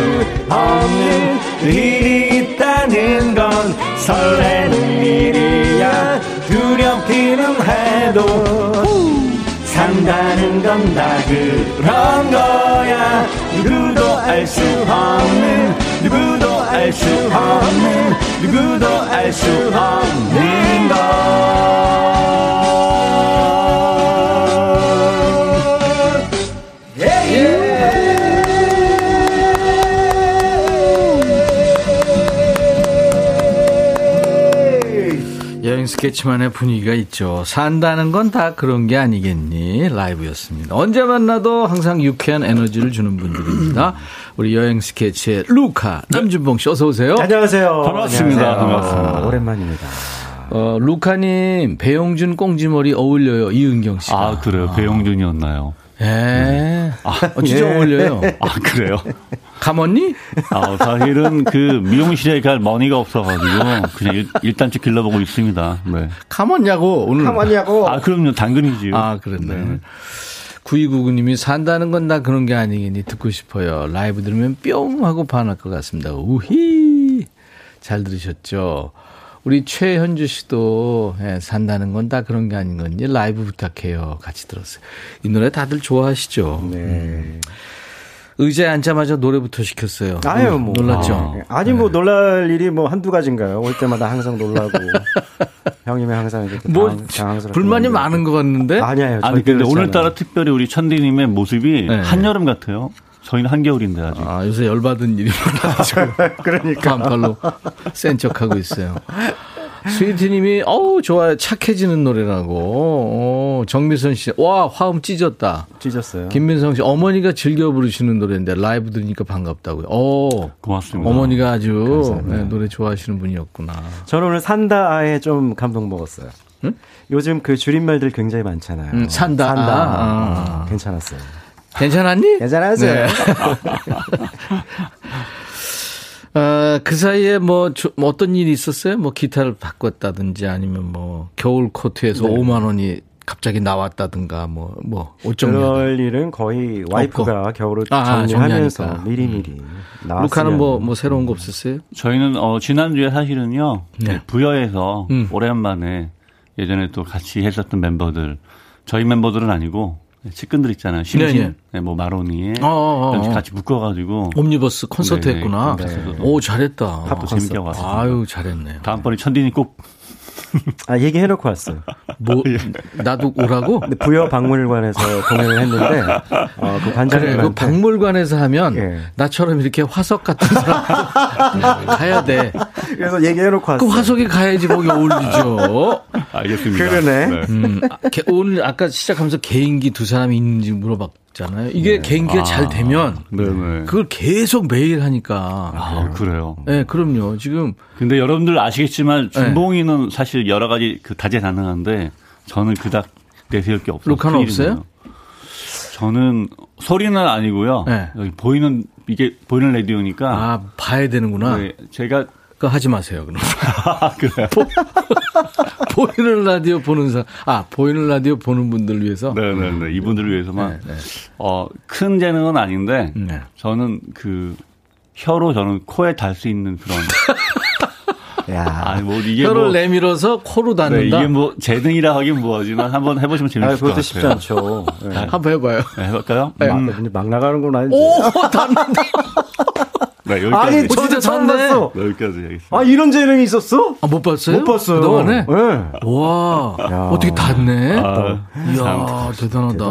없는 일이 있다는 건 설레는 일이야. 두렵기는 해도 산다는 건 다 그런 거야. 누구도 알 수 없는 누구도 알 수 없는 누구도 알 수 없는 것 스케치만의 분위기가 있죠. 산다는 건 다 그런 게 아니겠니? 라이브였습니다. 언제 만나도 항상 유쾌한 에너지를 주는 분들입니다. 우리 여행 스케치의 루카 남준봉 씨 어서 오세요. 안녕하세요 반갑습니다. 안녕하세요. 반갑습니다. 오랜만입니다 어, 루카님 배용준 꽁지머리 어울려요. 이은경 씨가. 아 그래요 배용준이었나요 예. 어, 진짜 예. 어울려요. 아 그래요 감언니? 아 사실은 그 미용실에 갈 money가 없어가지고 그냥 일, 일단씩 길러보고 있습니다 네. 감언냐고 오늘. 가만히하고 아 그럼요 당근이지요 아, 그랬네. 9299님이 산다는 건 다 그런 게 아니겠니 듣고 싶어요. 라이브 들으면 뿅 하고 반할 것 같습니다. 우히 잘 들으셨죠? 우리 최현주 씨도 예, 산다는 건 다 그런 게 아닌 건지 라이브 부탁해요. 같이 들었어요. 이 노래 다들 좋아하시죠? 네. 의자에 앉자마자 노래부터 시켰어요. 아유, 놀- 뭐. 놀랐죠? 네. 아니, 뭐, 놀랄 일이 뭐 한두 가지인가요? 올 때마다 항상 놀라고. [laughs] 형님이 항상 이렇게 뭐 당황- 불만이 만들고. 많은 것 같는데? 아니에요. 아니 근데 오늘따라. 특별히 우리 천디님의 모습이 네. 한여름 같아요 저희는 한겨울인데 아직 아, 요새 열받은 일이 많아가지고. [laughs] 그러니까. 반팔로 센 척하고 있어요. 스위트님이, 어우, 좋아요. 착해지는 노래라고. 어, 정미선 씨, 와, 화음 찢었다. 찢었어요. 김민성 씨, 어머니가 즐겨 부르시는 노래인데 라이브 들으니까 반갑다고요. 어, 고맙습니다 어머니가 아주. 네, 노래 좋아하시는 분이었구나. 저는 오늘 산다에 좀 감동 먹었어요. 요즘 그 줄임말들 굉장히 많잖아요. 음, 산다. 산다. 아, 아. 어, 괜찮았어요. 괜찮았니? 괜찮았어요. 네. [laughs] [laughs] 어, 그 사이에 뭐, 저- 뭐 어떤 일이 있었어요? 뭐 기타를 바꿨다든지 아니면 뭐 겨울 코트에서 네. 5만 원이 갑자기 나왔다든가 뭐, 뭐, 옷 정리. 그럴 일은 거의 와이프가 겨울을 아, 아, 정리하면서 정리하니까. 미리미리 나왔으면 루카는 뭐, 뭐 새로운 거 없었어요? 저희는 어, 지난주에 사실은요 네. 부여에서 음. 오랜만에 예전에 또 같이 했었던 멤버들 저희 멤버들은 아니고 측근들 있잖아요 심진 네네. 네, 뭐 마로니에 어. 같이 묶어가지고 옴니버스 콘서트 네, 했구나. 콘서트도. 오, 잘했다. 또 재밌게 하고 왔습니다. 아유, 잘했네요. 다음번에 천디님 꼭 아, 얘기해놓고 왔어요. 뭐, 나도 오라고? 근데 부여 박물관에서 공연을 했는데 어, 그 그래, 관장님한테 그 박물관에서 하면 예. 나처럼 이렇게 화석 같은 사람 [laughs] 가야 돼. 그래서 얘기해놓고 왔어. 그 화석에 가야지 거기 어울리죠. 알겠습니다. 그러네. 음, 아, 개- 오늘 아까 시작하면서 개인기 두 사람이 있는지 물어봤 잖아요. 이게 개인기가 잘 되면 네네. 그걸 계속 매일 하니까. 아, 그래요. 네, 그럼요. 지금 근데 여러분들 아시겠지만 준봉이는 사실 여러 가지 그 다재다능한데 저는 그닥 내세울 게 없어요. 루카는. 없어요? 저는 소리는 아니고요. 네. 여기 보이는 이게 보이는 라디오니까 아 봐야 되는구나. 네, 제가 그거 하지 마세요. 그럼 [laughs] 그래요. [laughs] 보이는 라디오 보는 사, 아 보이는 라디오 보는 분들 위해서. 네네네 이분들을 위해서만 네, 네. 어, 큰 재능은 아닌데 네. 저는 그 혀로 저는 코에 달 수 있는 그런 [laughs] 야. 아니 뭐 이게 혀를 뭐 내밀어서 코로 네, 닿는다. 이게 뭐 재능이라 하긴 뭐하지만 한번 해보시면 아, 재밌을 것 그것도 같아요. 쉽지 않죠. 네. 한번 해봐요. 네, 해볼까요? 네. 음, 막, 막 나가는 건 아닌데. 오 닿는다. [laughs] 네, 여기까지. 아니, 저도 진짜 처음. 봤어. 네, 여기까지 하겠습니다. 아, 이런 재능이 있었어? 아, 못 봤어요? 못 봤어요. 그동안에? 네. 와, 야. 어떻게 닿네? 아, 이야, 대단하다.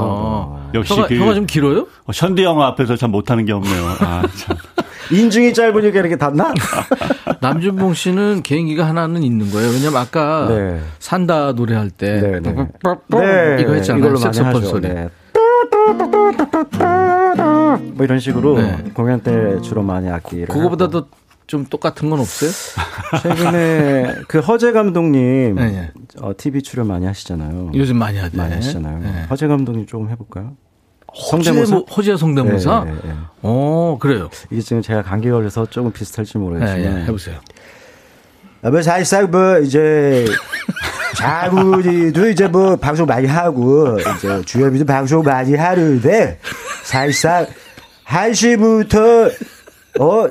역시 혀가, 그- 혀가 좀 길어요? 어, 션디 영화 앞에서 참 못하는 게 없네요. 아, 참. [laughs] 인중이 짧으니까 이렇게 닿나? [laughs] 남준봉 씨는 개인기가 하나는 있는 거예요. 왜냐면 아까 네. 산다 노래할 때 네, 네. 이거 했잖아요. 이걸로 많이 색소폰 하죠. 소리. 네. 뭐 이런 식으로 네. 공연 때 주로 많이 악기를. 그거보다도 좀 똑같은 건 없어요? [laughs] 최근에 그 허재 감독님 네, 네. 어, TV 출연 많이 하시잖아요. 요즘 많이 하대. 많이 하시잖아요. 네. 허재 감독님 조금 해볼까요? 호재, 뭐, 호재 성대모사? 네, 네, 네. 어, 그래요. 이게 지금 제가 감기 걸려서 조금 비슷할지 네, 모르겠지만 네, 해보세요. 아, 뭐 사실상 뭐 이제 [laughs] 자구지도 이제 뭐 방송 많이 하고 이제 주엽이도 방송 많이 하는데 사실상 1시부터 어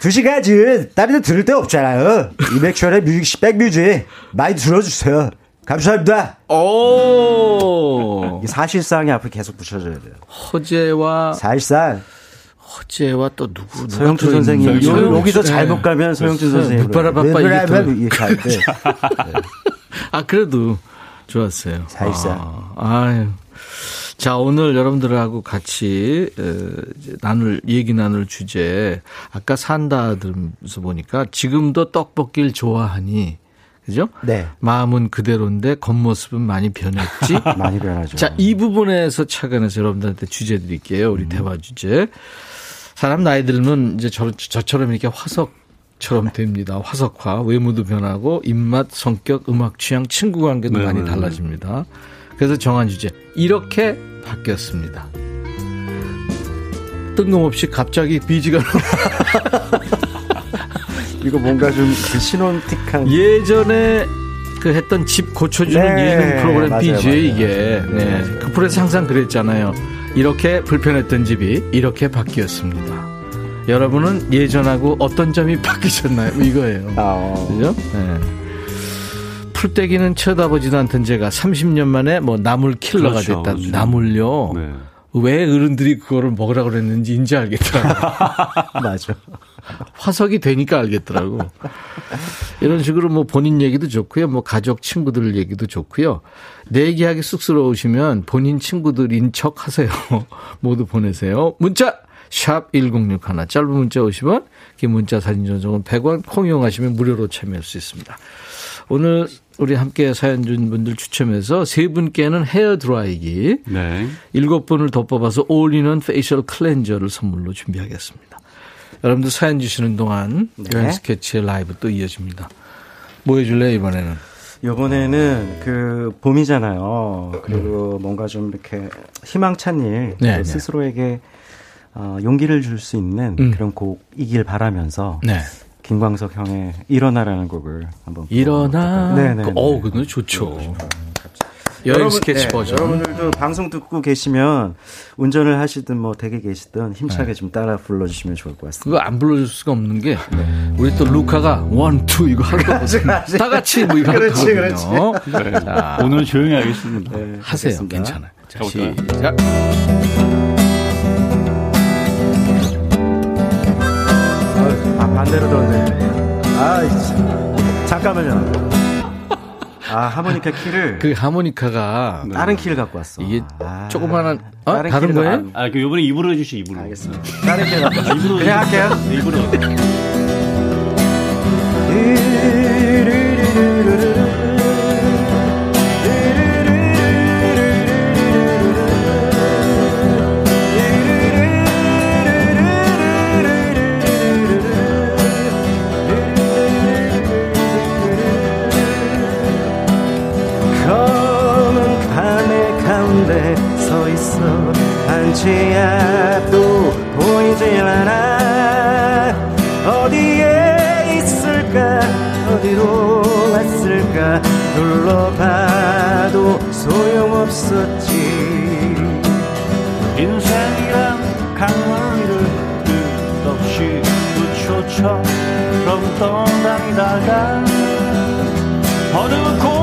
2시까지 다른 데 들을 데 없잖아요. 이백천의 뮤직 백뮤직 많이 들어주세요. 감사합니다. 오! 이 사실상이 앞에 계속 붙여줘야 돼요. 허재와, 사실상 허재와 또 누구, 서영준 선생님 여기서 네. 잘못 가면 서영준 선생님 묵바라바빠 이게 또- 이렇게 할 때. 아, 그래도 좋았어요. 살살. 아, 아유. 자, 오늘 여러분들하고 같이 어, 이제 나눌 얘기 나눌 주제 아까 산다 들으면서 보니까 지금도 떡볶이를 좋아하니 그죠? 네. 마음은 그대로인데 겉모습은 많이 변했지. [laughs] 많이 변하죠. 자, 이 부분에서 착안해서 여러분들한테 주제 드릴게요. 우리 대화 주제. 사람 나이 들면 이제 저, 저처럼 이렇게 화석 처럼 됩니다. 화석화, 외모도 변하고, 입맛, 성격, 음악 취향, 친구 관계도 네, 많이 네, 달라집니다. 그래서 정한 주제. 이렇게 바뀌었습니다. 뜬금없이 갑자기 비지가 [laughs] 이거 뭔가 좀그 신혼틱한 예전에 그 했던 집 고쳐주는 네, 예능 프로그램 맞아요, BJ 맞아요. 이게 네. 네. 그 프로에서 항상 그랬잖아요. 이렇게 불편했던 집이 이렇게 바뀌었습니다. 여러분은 예전하고 어떤 점이 바뀌셨나요? 뭐 [laughs] 이거예요. 아, 어. 그죠? 네. 풀떼기는 쳐다보지도 않던 제가 30년 만에 뭐 나물 킬러가 그렇죠, 됐다. 그렇죠. 나물요. 네. 왜 어른들이 그거를 먹으라고 그랬는지 이제 알겠더라고요. [laughs] 맞아. 화석이 되니까 알겠더라고. 이런 식으로 뭐 본인 얘기도 좋고요. 뭐 가족 친구들 얘기도 좋고요. 내 얘기하기 쑥스러우시면 본인 친구들인 척 하세요. [laughs] 모두 보내세요. 문자 샵 1061 짧은 문자 50원 긴 문자 사진 전송은 100원 콩 이용하시면 무료로 참여할 수 있습니다. 오늘 우리 함께 사연 준 분들 추첨해서 세 분께는 헤어 드라이기 네. 일곱 분을 더 뽑아서 all-in-one facial cleanser를 선물로 준비하겠습니다. 여러분들 사연 주시는 동안 네. 여행 스케치의 라이브 또 이어집니다. 뭐 해줄래요, 이번에는? 요번에는 그 봄이잖아요. 그리고 뭔가 좀 이렇게 희망찬 일, 네, 또 네. 스스로에게 어, 용기를 줄 수 있는 음. 그런 곡이길 바라면서 네. 김광석 형의 일어나라는 곡을 한번 일어나. 네네. 그, 어우, 그 노래 좋죠. 여행 스케치 버전. 네, 여러분들도 방송 듣고 계시면 운전을 하시든 뭐 댁에 계시든 힘차게 네. 좀 따라 불러주시면 좋을 것 같습니다. 그거 안 불러줄 수가 없는 게 우리 또 루카가 one, two 이거 하거든요. 다 같이 뭐 이거 그렇지, 하거든요. 네. 자, 오늘 조용히 하겠습니다. 네, 하세요. 괜찮아요. 자, 가볼까요? 시작. 반대로 돌네. 아, 진짜. 잠깐만요. 아 하모니카 키를 그 하모니카가 네. 다른 키를 갖고 왔어. 이게 아, 조그만한 아, 어? 다른, 다른 거예요? 아, 그 요번에 입으로 해주시 입으로. 알겠습니다. 다른 키를 갖고 왔어. 아, 입으로 그냥 할게요. 네, 입으로. 빛이 앞도 보이질 않아. 어디에 있을까? 어디로 왔을까? 둘러봐도 소용없었지. 인생이란 강물 위를 끝없이 부초처럼 떠다니다가 어느 곳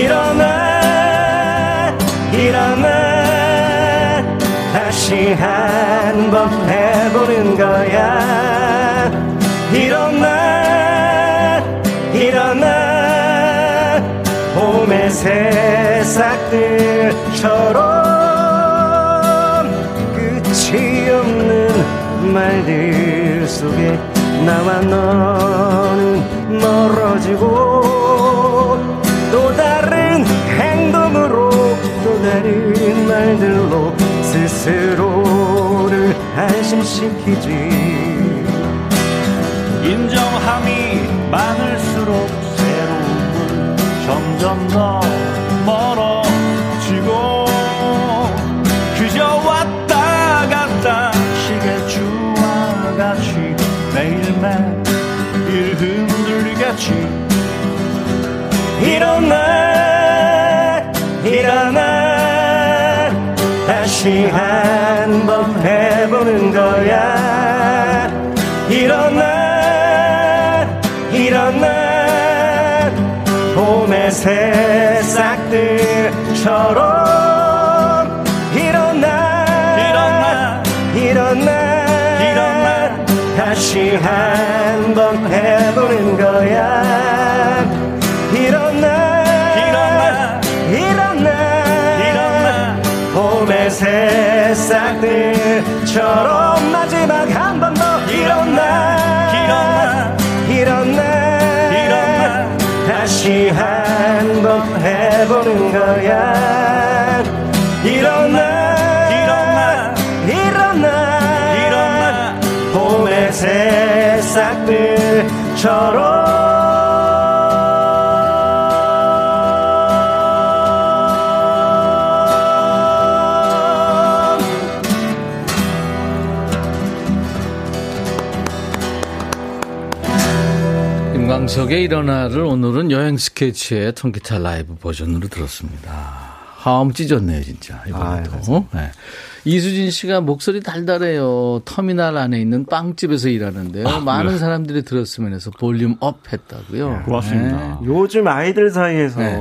일어나 일어나. 다시 한 번 해보는 거야. 일어나 일어나. 봄의 새싹들처럼 끝이 없는 말들 속에 나와 너는 멀어지고 또다 말들로 스스로를 안심시키지. 인정함이 많을수록 새로움은 점점 더 멀어지고 그저 왔다 갔다 시계추와 같이 매일매일 흔들리겠지. 일어나 한번 해보는 거야. 일어나 일어나. 봄의 새싹들처럼 일어나. 일어나. 일어나. 일어나. 다시 한번 해보는 거야 새싹들처럼 마지막 한 번더 일어나. 일어나. 일어나. 일어나. 다시 한 번 해보는 거야. 일어나. 일어나. 일어나. 일어나. 봄의 새싹들처럼 김광석의 일어나를 오늘은 여행 스케치의 통기타 라이브 버전으로 들었습니다. 하음 찢었네요, 진짜. 이번에도. 네. 이수진 씨가 목소리 달달해요. 터미널 안에 있는 빵집에서 일하는데요. 많은 사람들이 들었으면 해서 volume up 했다고요. 고맙습니다. 네. 요즘 아이들 사이에서 네.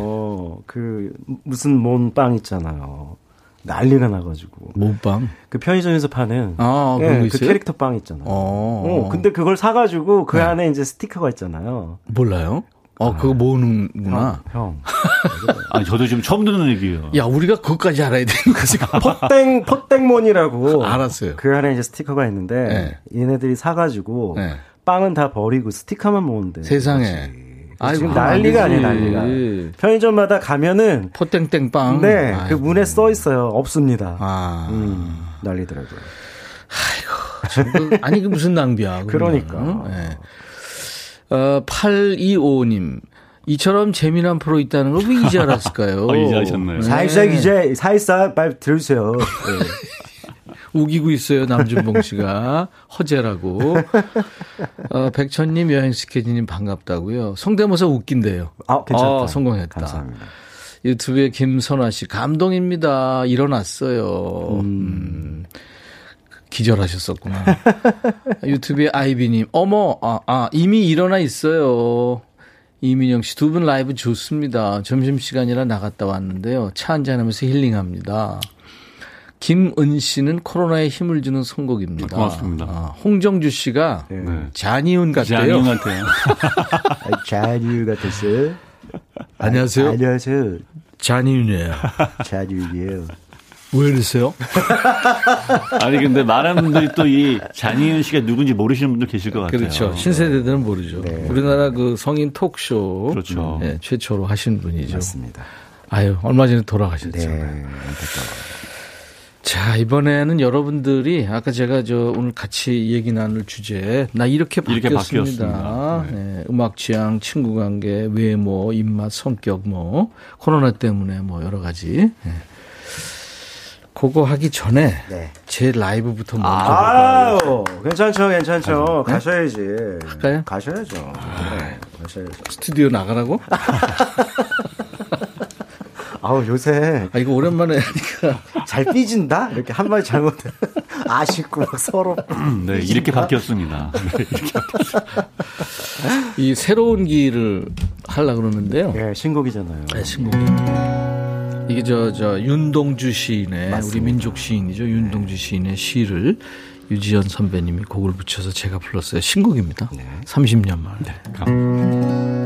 그 무슨 몬빵 있잖아요. 난리가 나가지고 모빵. 그 편의점에서 파는 아, 그런 거그 있어요? 캐릭터 빵 있잖아요. 어. 어, 근데 그걸 사가지고 그 네. 안에 이제 스티커가 있잖아요. 몰라요? 어, 그거 모으는구나. 형. [laughs] 아니, 저도 지금 처음 듣는 얘기예요. 야, 우리가 그것까지 알아야 되는 거지. [laughs] pot땡 pot땡몬이라고 알았어요. 그 안에 이제 스티커가 있는데 얘네들이 사가지고 네. 빵은 다 버리고 스티커만 모은대. 세상에. 아이고, 지금 안 난리가 되지. 아니에요, 난리가. 편의점마다 가면은 포땡땡빵. 네, 그 아이고. 문에 써 있어요. 없습니다. 아. 음, 난리더라고요. 그, 아니, 그 무슨 낭비야. 그러니까. 네. 어, 8255님. 이처럼 재미난 프로 있다는 걸 왜 이제 알았을까요? [laughs] 어, 이제 아셨나요? 살짝 이제 사이사 빨리 들으세요. 네. [laughs] 우기고 있어요, 남준봉 씨가. [laughs] 허재라고. 어, 백천님, 여행 스케치님 반갑다고요. 성대모사 웃긴대요. 아, 괜찮다. 어, 성공했다. 감사합니다. 유튜브에 김선화 씨, 감동입니다. 일어났어요. 음. 기절하셨었구나. [laughs] 유튜브에 아이비님, 어머, 아, 아, 이미 일어나 있어요. 이민영 씨, 두 분 라이브 좋습니다. 점심시간이라 나갔다 왔는데요. 차 한잔하면서 힐링합니다. 김은 씨는 코로나에 힘을 주는 선곡입니다. 고맙습니다. 아, 홍정주 씨가 네. 잔이은 같대요. 장인 같아요. 아, 자유 같았어요. 안녕하세요. 안녕하세요. 잔이은이에요. 자유이에요. 왜 이러세요? [laughs] 아니, 근데 많은 분들이 또이 장희은 씨가 누군지 모르시는 분들 계실 것 같아요. 그렇죠. 신세대들은 모르죠. 우리나라 그 성인 톡쇼 그렇죠. 네, 최초로 하신 분이죠. 맞습니다. 아유, 얼마 전에 돌아가셨죠. 네, 안타까워요. 자, 이번에는 여러분들이 아까 제가 저 오늘 같이 얘기 나눌 주제 나 이렇게 이렇게 바뀌었습니다. 바뀌었습니다. 네, 음악 취향, 친구 관계, 외모, 입맛, 성격 뭐 코로나 때문에 뭐 여러 가지. 네. 그거 하기 전에 네. 제 라이브부터 먼저 볼까요? 아유, 괜찮죠, 괜찮죠. 네? 가셔야지. 할까요? 가셔야죠. 네, 가셔야죠. 스튜디오 나가라고? [laughs] 아우, 요새 아 이거 오랜만에 하니까 잘 삐진다? 이렇게 한마디 잘못 아쉽고 막 서로. 네, 이렇게 바뀌었습니다. 네, 이렇게 [laughs] 이 새로운 길을 하려 그러는데요. 예, 신곡이잖아요. 네, 신곡이. 이게 저, 저, 윤동주 시인의, 맞습니다. 우리 민족 시인이죠. 윤동주 시인의 시를 유지연 선배님이 곡을 붙여서 제가 불렀어요. 신곡입니다. 30년 만에. 나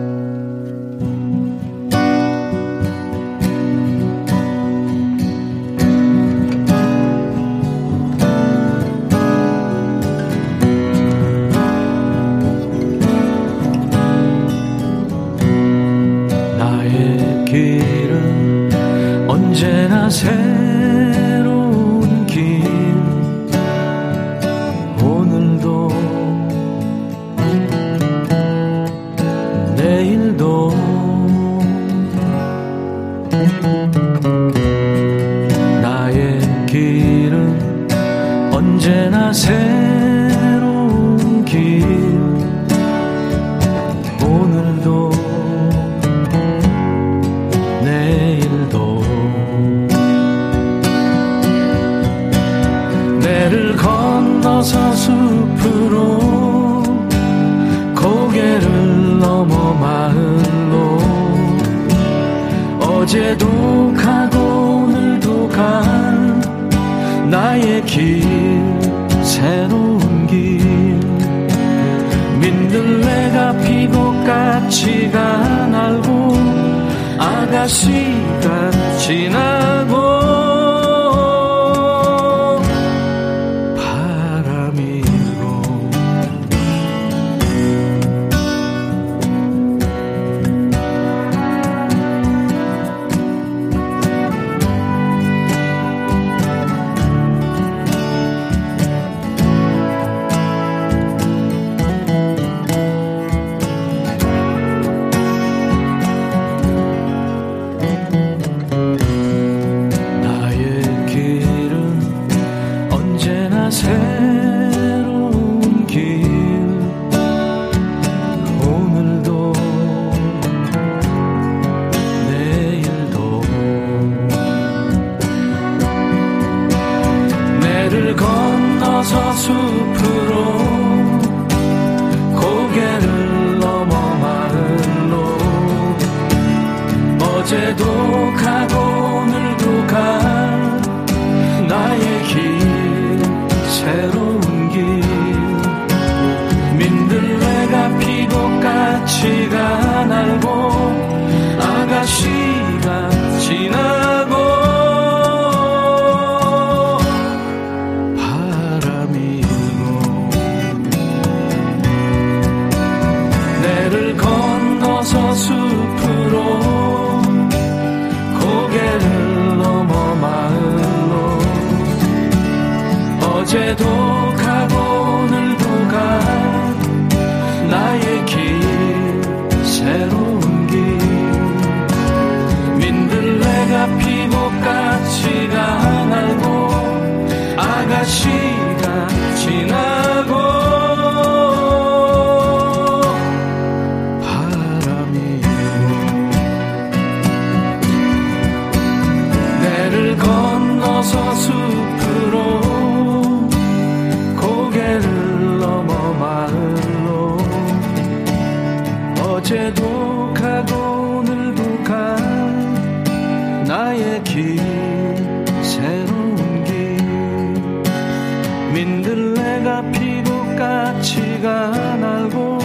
까치가 날고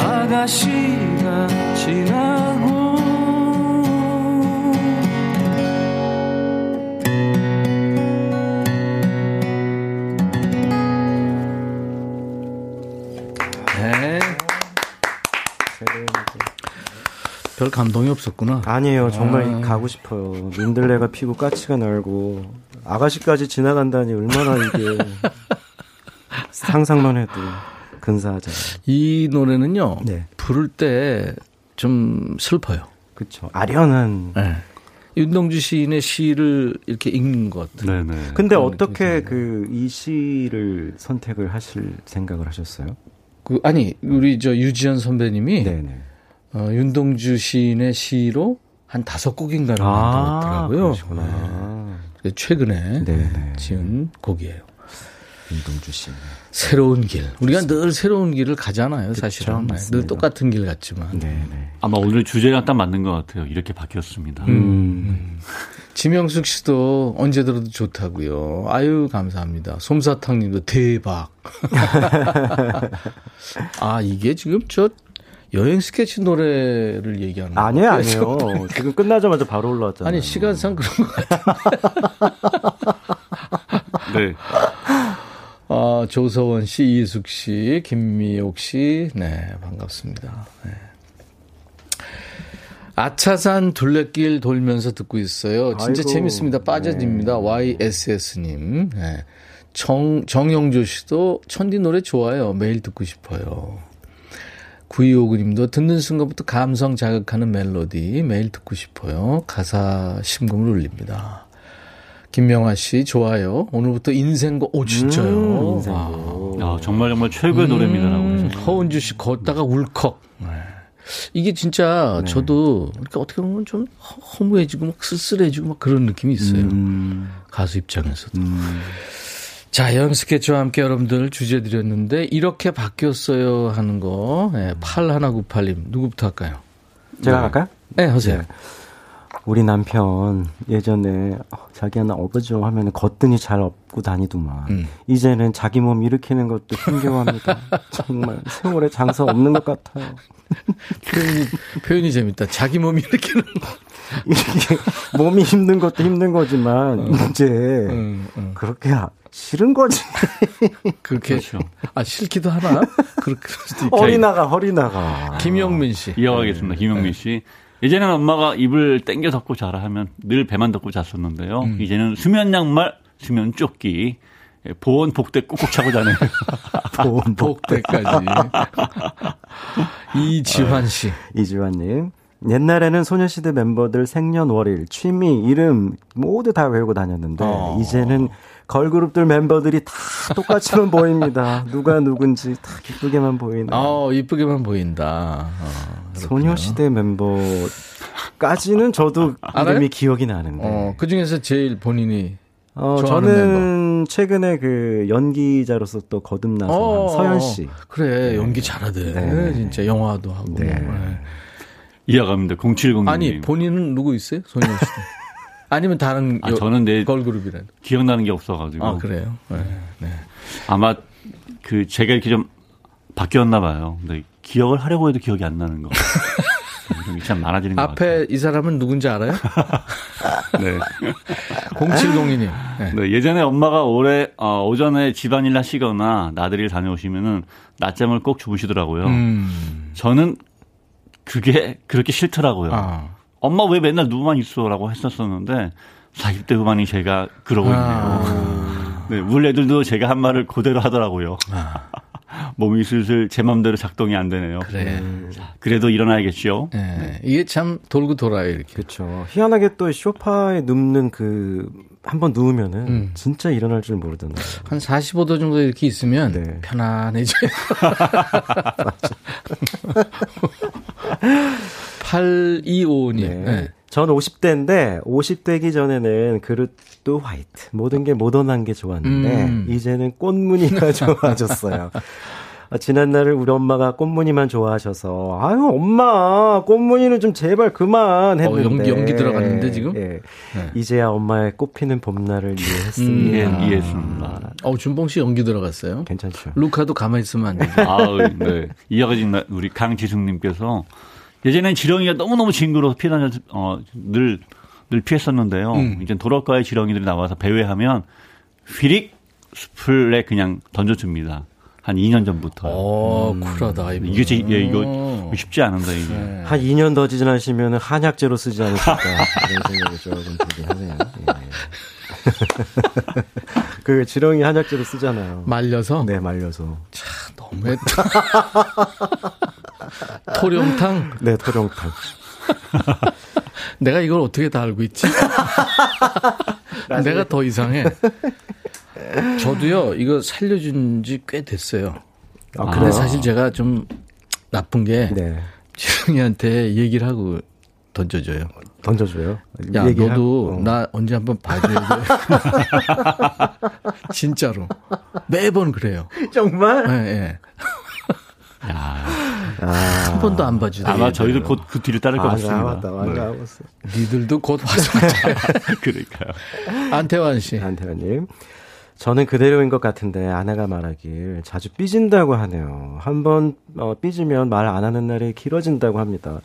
아가씨가 지나고 네. 별 감동이 없었구나. 아니에요. 정말 아. 가고 싶어요. 민들레가 피고 까치가 날고 아가씨까지 지나간다니 얼마나 이게 [laughs] 상상만 해도 근사하잖아요. 이 노래는요. 네. 부를 때 좀 슬퍼요. 그렇죠. 아련한 네. 윤동주 시인의 시를 이렇게 읽는 것. 네네. 근데 어떻게 그 이 시를 선택을 하실 생각을 하셨어요? 그 아니 우리 저 유지연 선배님이 네네. 어, 윤동주 시인의 시로 한 다섯 곡인가를 만들었더라고요. 아, 그러시구나. 네. 최근에 네네. 지은 곡이에요. 윤동주 씨. 새로운 길. 우리가 늘 새로운 길을 가잖아요, 사실은. 네, 늘. 똑같은 길 같지만. 네네. 아마 오늘 주제가 딱 맞는 것 같아요. 이렇게 바뀌었습니다. 음. 지명숙 씨도 언제 들어도 좋다고요. 아유 감사합니다. 솜사탕 님도 대박. [laughs] 아, 이게 지금 저 여행 스케치 노래를 얘기하는 거예요. 아니에요, 아니에요. 지금 끝나자마자 바로 올라왔잖아요. 아니, 시간상 그런 것 같아요. [laughs] 네. 아, 조서원 씨, 이숙 씨, 김미옥 씨, 네, 반갑습니다. 네. 아차산 둘레길 돌면서 듣고 있어요. 진짜 아이고, 재밌습니다. 빠져집니다. YSS님. 네. 정, 정영조 씨도 천디 노래 좋아요. 매일 듣고 싶어요. 9259님도 듣는 순간부터 감성 자극하는 멜로디 매일 듣고 싶어요. 가사 심금을 울립니다. 김명아 씨 좋아요. 오늘부터 인생곡 오 진짜요. 음, 인생곡. 아, 정말 정말 최고의 노래입니다라고 음, 그러셨어요. 허은주 씨 걷다가 울컥. 네. 이게 진짜 네. 저도 그러니까 어떻게 보면 좀 허- 허무해지고 막 쓸쓸해지고 막 그런 느낌이 있어요. 음. 가수 입장에서도. 자, 여행 스케치와 함께 여러분들 주제 드렸는데 이렇게 바뀌었어요 하는 거. 네, 8198님 누구부터 할까요? 제가 할까요? 네, 하세요. 네. 우리 남편 예전에 어, 자기야 나 업어줘 하면 거뜬히 잘 업고 다니더만 음. 이제는 자기 몸 일으키는 것도 힘겨워합니다. [laughs] 정말 세월에 장사 없는 것 같아요. 표현이 표현이 재밌다. 자기 몸이 이렇게는 이게 몸이 힘든 것도 힘든 거지만 이제 음, 음. 그렇게 아- 싫은 거지. 그렇게 그렇죠. 아 싫기도 하나? 있겠 허리 나가 허리 나가. 김영민 씨. 이어가겠습니다. 김영민 씨. 예전에는 엄마가 입을 땡겨 덮고 자라 하면 늘 배만 덮고 잤었는데요. 이제는 수면 양말, 수면 조끼, 예, 보온 복대 꾹꾹 차고 자네요. [laughs] 보험 복대까지. [laughs] 이지환 씨. 이지환님. 옛날에는 소녀시대 멤버들 생년월일, 취미, 이름 모두 다 외우고 다녔는데 어. 이제는 걸그룹들 member들이 다 똑같이만 [laughs] 보입니다. 누가 누군지 다 기쁘게만 보이는. 어, 이쁘게만 보인다. 어. 소녀시대 멤버까지는 저도 알아요? 이름이 기억이 나는데. 어, 그 중에서 제일 본인이 어, 저는 최근에 그 연기자로서 또 거듭나서 어, 한 서현 씨. 그래, 연기 잘하대. 네. 진짜 영화도 하고. 네. 네. 이어갑니다. 070님. 아니, 본인은 누구 있어요? 소녀시대. [laughs] 아니면 다른 아, 여- 저는 내 걸그룹이라도. 기억나는 게 없어가지고. 아, 그래요? 네. 네. 아마 그 제가 이렇게 좀 바뀌었나 봐요. 근데 기억을 하려고 해도 기억이 안 나는 거. [laughs] 참 많아지는 것 같아요. 앞에 이 사람은 누군지 알아요? [laughs] 네. 0702님. 네. 네, 예전에 엄마가 올해 어, 오전에 집안일 하시거나 나들이를 다녀오시면은 낮잠을 꼭 주무시더라고요. 음. 저는 그게 그렇게 싫더라고요. 아. 엄마 왜 맨날 누워만 있어라고 했었었는데 40대 후반이 제가 그러고 있네요. 아. [laughs] 네, 우리 애들도 제가 한 말을 그대로 하더라고요. [laughs] 몸이 슬슬 제 맘대로 작동이 안 되네요. 그래. 그래도 일어나야겠죠. 네. 이게 참 돌고 돌아요, 이렇게. 그렇죠. 희한하게 또 쇼파에 눕는 그 한번 누우면은 음. 진짜 일어날 줄 모르던데. 한 45도 정도 이렇게 있으면 네. 편안해져요. [laughs] 8255님. 네. 저는 50대인데 50대기 전에는 그릇도 화이트 모든 게 모던한 게 좋았는데 음. 이제는 꽃무늬가 [laughs] 좋아졌어요. 아, 지난날을 우리 엄마가 꽃무늬만 좋아하셔서 아유 엄마 꽃무늬는 좀 제발 그만 했는데 어, 연기- 연기 들어갔는데, 지금? 예. 네. 이제야 엄마의 꽃피는 봄날을 이해했습니다. 예, 이해했습니다. 어, 준봉 씨 연기 들어갔어요. 괜찮죠. 루카도 가만히 있으면 안 되죠. 아우, 네. 이어가진 나- 우리 강지승님께서 예전엔 지렁이가 너무너무 징그러워서 피다녀, 어, 늘, 늘 피했었는데요. 음. 이제 도로가의 지렁이들이 나와서 배회하면 휘릭 숲을에 그냥 던져줍니다. 한 2년 전부터. 어, 쿨하다, 이분. 이게 제, 예, 이거 어. 쉽지 않은다, 이게. 네. 한 2년 더 지나시면 한약재로 쓰지 않으실까 이런 생각이 조금 들긴 하네요. 예. [laughs] 그 지렁이 한약재로 쓰잖아요. 말려서? 네, 말려서. 너무했다. [laughs] 토룡탕? 네, 토룡탕. [laughs] 내가 이걸 어떻게 다 알고 있지? 내가 더 이상해. 저도요, 이거 살려준 지 꽤 됐어요. 아, 근데 그래요? 사실 제가 좀 나쁜 게, 네. 지영이한테 얘기를 하고 던져줘요. 던져줘요. 야, 너도 어. 나 언제 한번 봐줘야 돼. [laughs] 진짜로. 매번 그래요. 정말? 예, 예. 야, 한 번도 안 봐주대. 아마 저희도 곧 그 뒤를 따를 것 아, 같습니다. 맞다, 맞다, 네. 맞다. 니들도 곧 와서 [laughs] 그러니까요. 안태환 씨. 안태환님. 저는 그대로인 것 같은데 아내가 말하길 자주 삐진다고 하네요. 한번 어, 삐지면 말 안 하는 날이 길어진다고 합니다.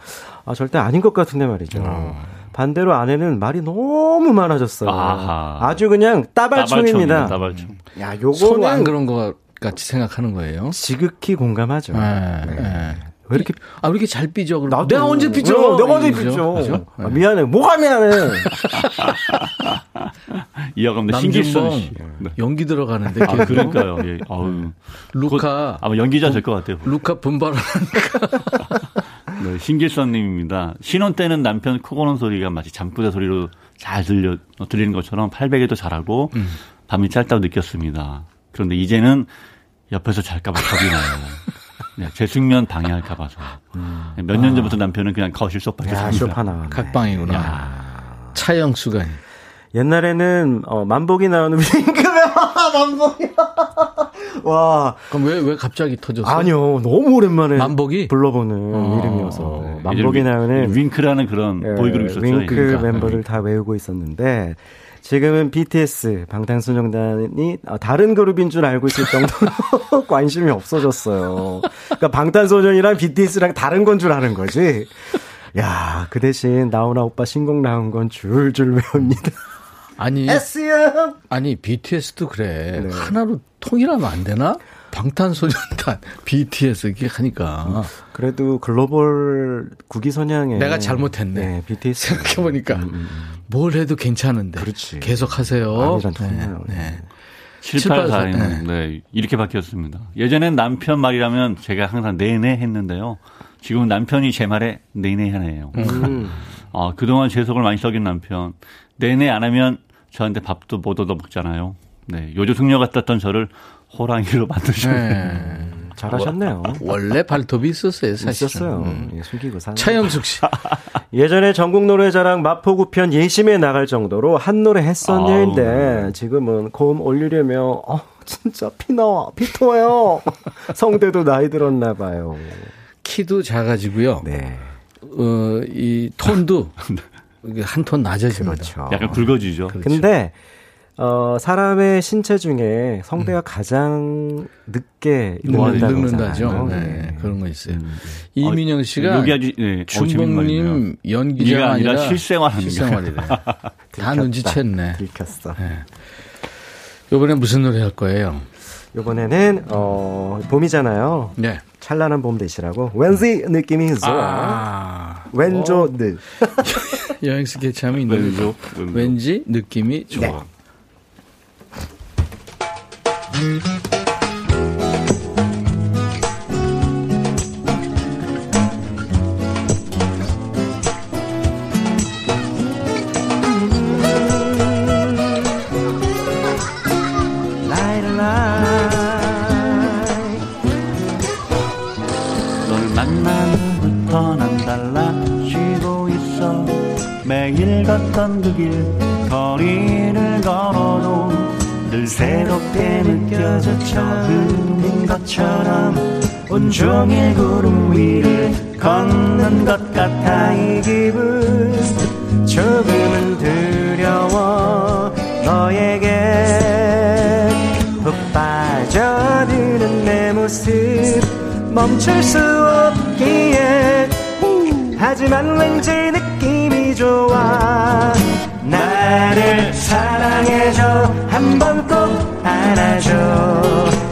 아 절대 아닌 것 같은데 말이죠. 반대로 아내는 말이 너무 많아졌어요. 아하. 아주 그냥 따발총입니다. 따발총. 야, 손이 안 요거는 그런 것 같이 생각하는 거예요. 지극히 공감하죠. 예, 네. 예. 왜 이렇게 아, 왜 이렇게 잘 삐져? 그럼 나도- 내가 언제 삐져? 어, 내가 언제. 삐져? 그죠? 아, 예. 미안해. 뭐가 미안해? [laughs] 이어갑니다. 신길선 씨. 네. 연기 들어가는데 아. 그러니까요. 예. 아우. [laughs] 루카 아마 연기자 될 것 같아요. 루카 분발하니까 [laughs] 네, 신길선님입니다. 신혼 때는 남편 코 고는 소리가 마치 잠꼬대 소리로 잘 들려 어, 들리는 것처럼 팔베개도 잘하고 음. 밤이 짧다고 느꼈습니다. 그런데 이제는 옆에서 잘까봐 겁이 나요. 네, 제 숙면 방해할까 봐서. 몇년 전부터 남편은 그냥 거실 소파에 야, 삽니다. 쇼파 나왔네. 각방이구나. 차영수가 옛날에는 어, 만복이 나오는 윙크면 [laughs] 만복이 [laughs] 와 그럼 왜 왜 갑자기 터졌어? 아니요 너무 오랜만에 만복이 불러보는 어. 이름이어서 네, 만복이 나오는 윙크라는 그런 예, 보이그룹 있었죠. 윙크 그러니까. 멤버를 다 외우고 있었는데 지금은 BTS 방탄소년단이 어, 다른 그룹인 줄 알고 있을 정도로 [laughs] 관심이 없어졌어요. 그러니까 방탄소년이랑 BTS랑 다른 건 줄 아는 거지. 야, 그 대신 나훈아 오빠 신곡 나온 건 줄줄 외웁니다. 아니 SM 아니 BTS도 그래 네. 하나로 통일하면 안 되나? 방탄소년단 BTS [laughs] 이렇게 하니까 그래도 글로벌 국위 선양에 내가 잘못했네. 네, BTS 생각해 보니까 뭘 해도 괜찮은데 그렇지. 계속 하세요. 통해요. 네. 7842는 네, 이렇게 바뀌었습니다. 예전엔 남편 말이라면 제가 항상 네네 했는데요. 지금은 남편이 제 말에 네네 하네요. 음. 아, 그동안 제 속을 많이 썩인 남편. 네네 안 하면 저한테 밥도 못 얻어 먹잖아요. 네, 요조 승려 같았던 저를 호랑이로 만드셨네요. 네. 잘하셨네요. 원래 발톱이 있었어요, 사실. 있었어요. 음. 예, 숙이고 사는. 차영숙 씨. [laughs] 예전에 전국 노래자랑 마포구 편 예심에 나갈 정도로 한 노래 했었는데 지금은 고음 올리려면 어 진짜 피 나와 피 토해요. [laughs] 성대도 나이 들었나 봐요. 키도 작아지고요. 네. 어, 이 톤도 [laughs] 한 톤 낮아집니다. 그렇죠. 약간 굵어지죠. 근데 어 사람의 신체 중에 성대가 가장 늦게 늙는다고 음. 늙는다죠. 하잖아요. 네, 네. 그런 거 있어요. 이민영 씨가 여기 아주 네, 어. 준봉님 연기자가 네가 아니라 아니라 실생활하는 실생활이래. [laughs] 다. 눈치챘네. 들켰어. 이번에 무슨 노래 할 거예요? 이번에는 어 봄이잖아요. 네. 찬란한 봄 되시라고 왠지 느낌이 좋아. 아, 왼조 느. 여행 스케치 하면 노래 왼쪽, 왼쪽. 왠지 느낌이 좋아. 네. 널 만나면부터 난 달라지고 있어 매일 걷던 그길 새롭게 느껴져 처음인 것처럼 온종일 구름 위를 걷는 것 같아 이 기분. 조금은 두려워 너에게 푹 빠져드는 내 모습 멈출 수 없기에. 하지만 왠지 느낌이 좋아. 나를 사랑해줘. 한번 꼭 안아줘.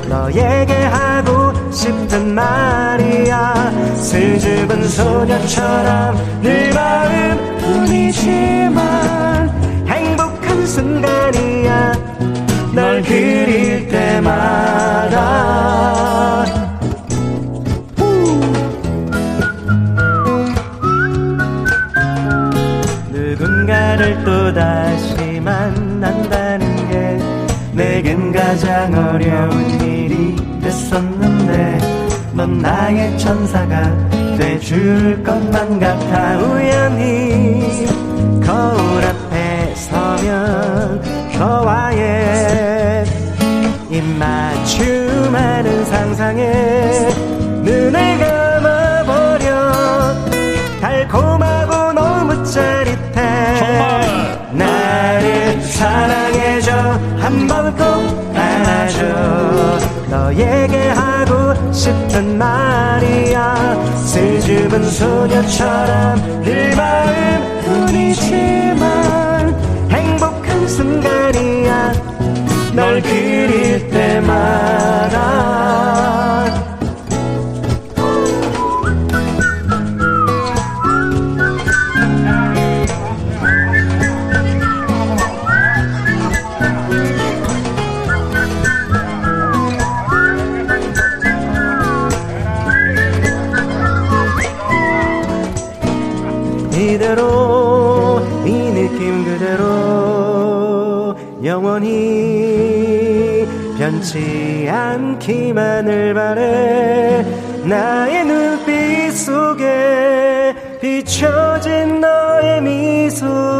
너에게 하고 싶은 말이야. 슬즈은 소녀처럼 늘 마음뿐이지만 행복한 순간이야. 널 그릴 때마다 가장 어려운 일이 됐었는데 넌 나의 천사가 돼줄 것만 같아. 우연히 거울 앞에 서면 너와의 입맞춤하는 상상에 너에게 하고 싶은 말이야. 슬줍은 소녀처럼 늘 마음뿐이지만 행복한 순간이야. 널 그릴 때마다 않기만을 바래 나의 눈빛 속에 비춰진 너의 미소처럼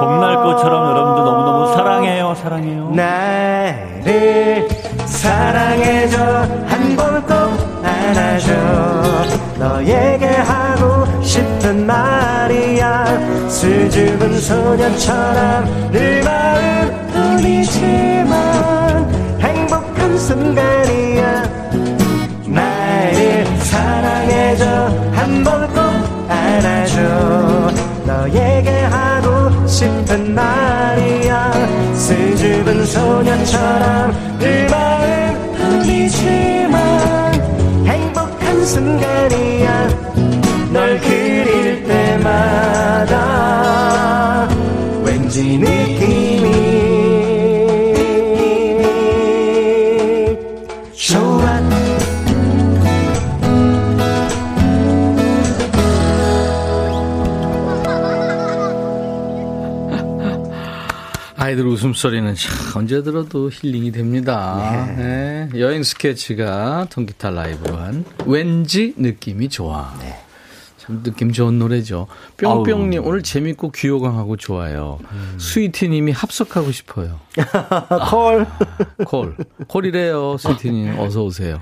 봄날꽃처럼 여러분도 너무너무 사랑해요, 사랑해요. 나를 사랑해줘. 한 번 꼭 안아줘. 너에게 하고 싶은 말이야. 수줍은 소년처럼 늘 마음 뿐이지만 행복한 순간이야. 나를 사랑해줘. 한 번 꼭 안아줘. 너에게 하고 싶은 말이야. 수줍은 소년처럼 늘 마음뿐이지만 행복한 순간이야. 널 그릴 때마다 왠지 느낌 아이들 웃음소리는 참 언제 들어도 힐링이 됩니다. 네. 여행 스케치가 통기타 라이브로 한 왠지 느낌이 좋아. 참 느낌 좋은 노래죠. 뿅뿅님 오늘 재밌고 귀요강하고 좋아요. 스위티님이 합석하고 싶어요. [laughs] 콜. 콜. 콜이래요. 스위티님 어서 오세요.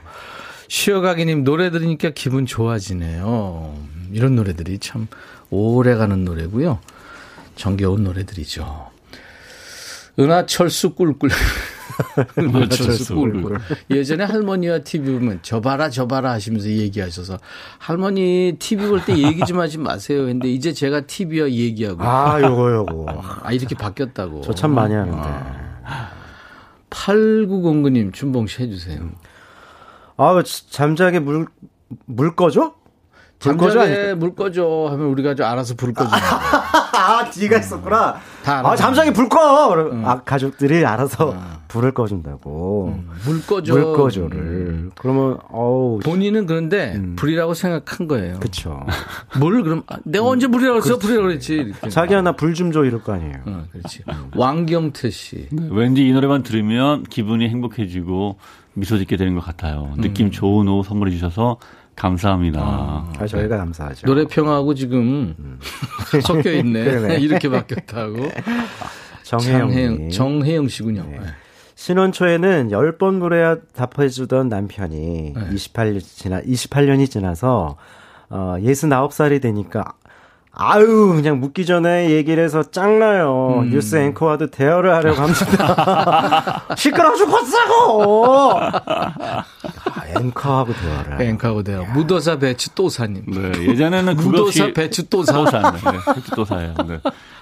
쉬어가기님 노래 들으니까 기분 좋아지네요. 이런 노래들이 참 오래가는 노래고요. 정겨운 노래들이죠. 은하철수 꿀꿀. [laughs] 은하철수 꿀꿀. 예전에 할머니와 TV 보면 저 봐라 저 봐라 하시면서 얘기하셔서 할머니 TV 볼 때 얘기 좀 하지 마세요. 근데 이제 제가 TV와 얘기하고 아, 요거, 요거. 아 이렇게 바뀌었다고. 저 참 많이 하는데. 8909님 춘봉 씨 해주세요. 아, 잠자게 물, 물 꺼줘? 잠자게 물 꺼줘 하면 우리가 좀 알아서 불 꺼줘. [laughs] [laughs] 아, 뒤가 있었구나. 아, 잠자게 불 꺼! 그럼 아, 가족들이 알아서 불을 꺼준다고. 물 꺼줘. 물 꺼줘를. 그러면, 어우. 본인은 그런데 불이라고 생각한 거예요. 그쵸. [laughs] 뭘 그럼 아, 내가 언제 불이라고 했어? 불이라고 그랬지. 자기야, 나 불 좀 줘, 이럴 거 아니에요. 어, 그렇지. 왕경태 씨. 왠지 이 노래만 들으면 기분이 행복해지고 미소 짓게 되는 것 같아요. 느낌 좋은 옷 선물해 주셔서 감사합니다. 아, 저희가 감사하죠. 노래 평하고 지금 [laughs] 섞여 있네. [laughs] 이렇게 바뀌었다고. [laughs] 정혜영. 정혜영, 씨군요. 네. 네. 신혼 초에는 10번 물어야 답해주던 남편이 네. 28년 지나 28년이 지나서 어 69살이 되니까 아유 그냥 묻기 전에 얘기를 해서 짱나요. 음. 뉴스 앵커와도 대화를 하려고 합니다. [laughs] 시끄러워 죽겠어. 아, 앵커하고 대화를. 앵커하고 대화. 무도사 배추 또사님. 네, 예전에는 국어 무도사 없이 배추 또사. 또사, 네, 배추 또사예요. 네.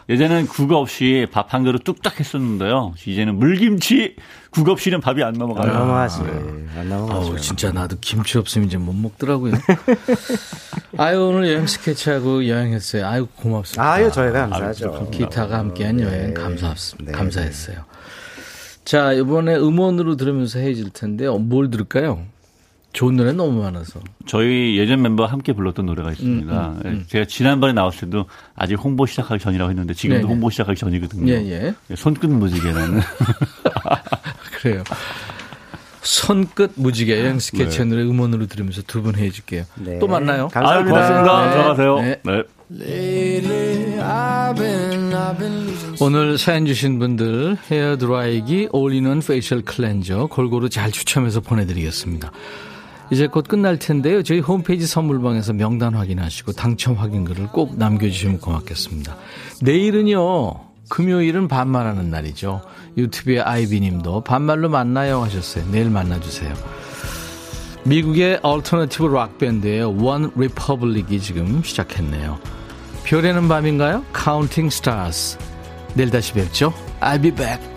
예전에는 국어 없이 밥 한 그릇 뚝딱 했었는데요. 이제는 물김치 국 없이는 밥이 안안 넘어가요. 넘어가지. 네. 안 넘어가죠. 어우, 진짜 나도 김치 없으면 이제 못 먹더라고요. [laughs] 아유, 오늘 여행 스케치하고 여행했어요. 아유, 고맙습니다. 아유 저희가 감사하죠. 기타가 함께한 여행 네. 감사합니다. 네, 감사했어요. 자, 이번에 음원으로 들으면서 헤어질 텐데, 요뭘 들을까요? 좋은 노래 너무 많아서. 저희 예전 멤버와 함께 불렀던 노래가 있습니다. 음, 음, 음. 예, 제가 지난번에 나왔을 때도 아직 홍보 시작하기 전이라고 했는데 지금도 네네. 홍보 시작하기 전이거든요. 예, 예. 손끝 무지개라는. [laughs] 그래요. 손끝 무지개 여행 스케치 네. 노래 음원으로 들으면서 두 분 해줄게요. 네. 또 만나요. 아유, 감사합니다. 고맙습니다. 네. 들어가세요. 네. 네. 오늘 사연 주신 분들 헤어 드라이기 all-in-one facial cleanser 골고루 잘 추첨해서 보내드리겠습니다. 이제 곧 끝날 텐데요. 저희 홈페이지 선물방에서 명단 확인하시고 당첨 확인글을 꼭 남겨주시면 고맙겠습니다. 내일은요. 금요일은 반말하는 날이죠. 유튜브의 아이비님도 반말로 만나요 하셨어요. 내일 만나주세요. 미국의 alternative rock 밴드의 원 리퍼블릭이 지금 시작했네요. 별에는 밤인가요? 카운팅 스타스. 내일 다시 뵙죠. I'll be back.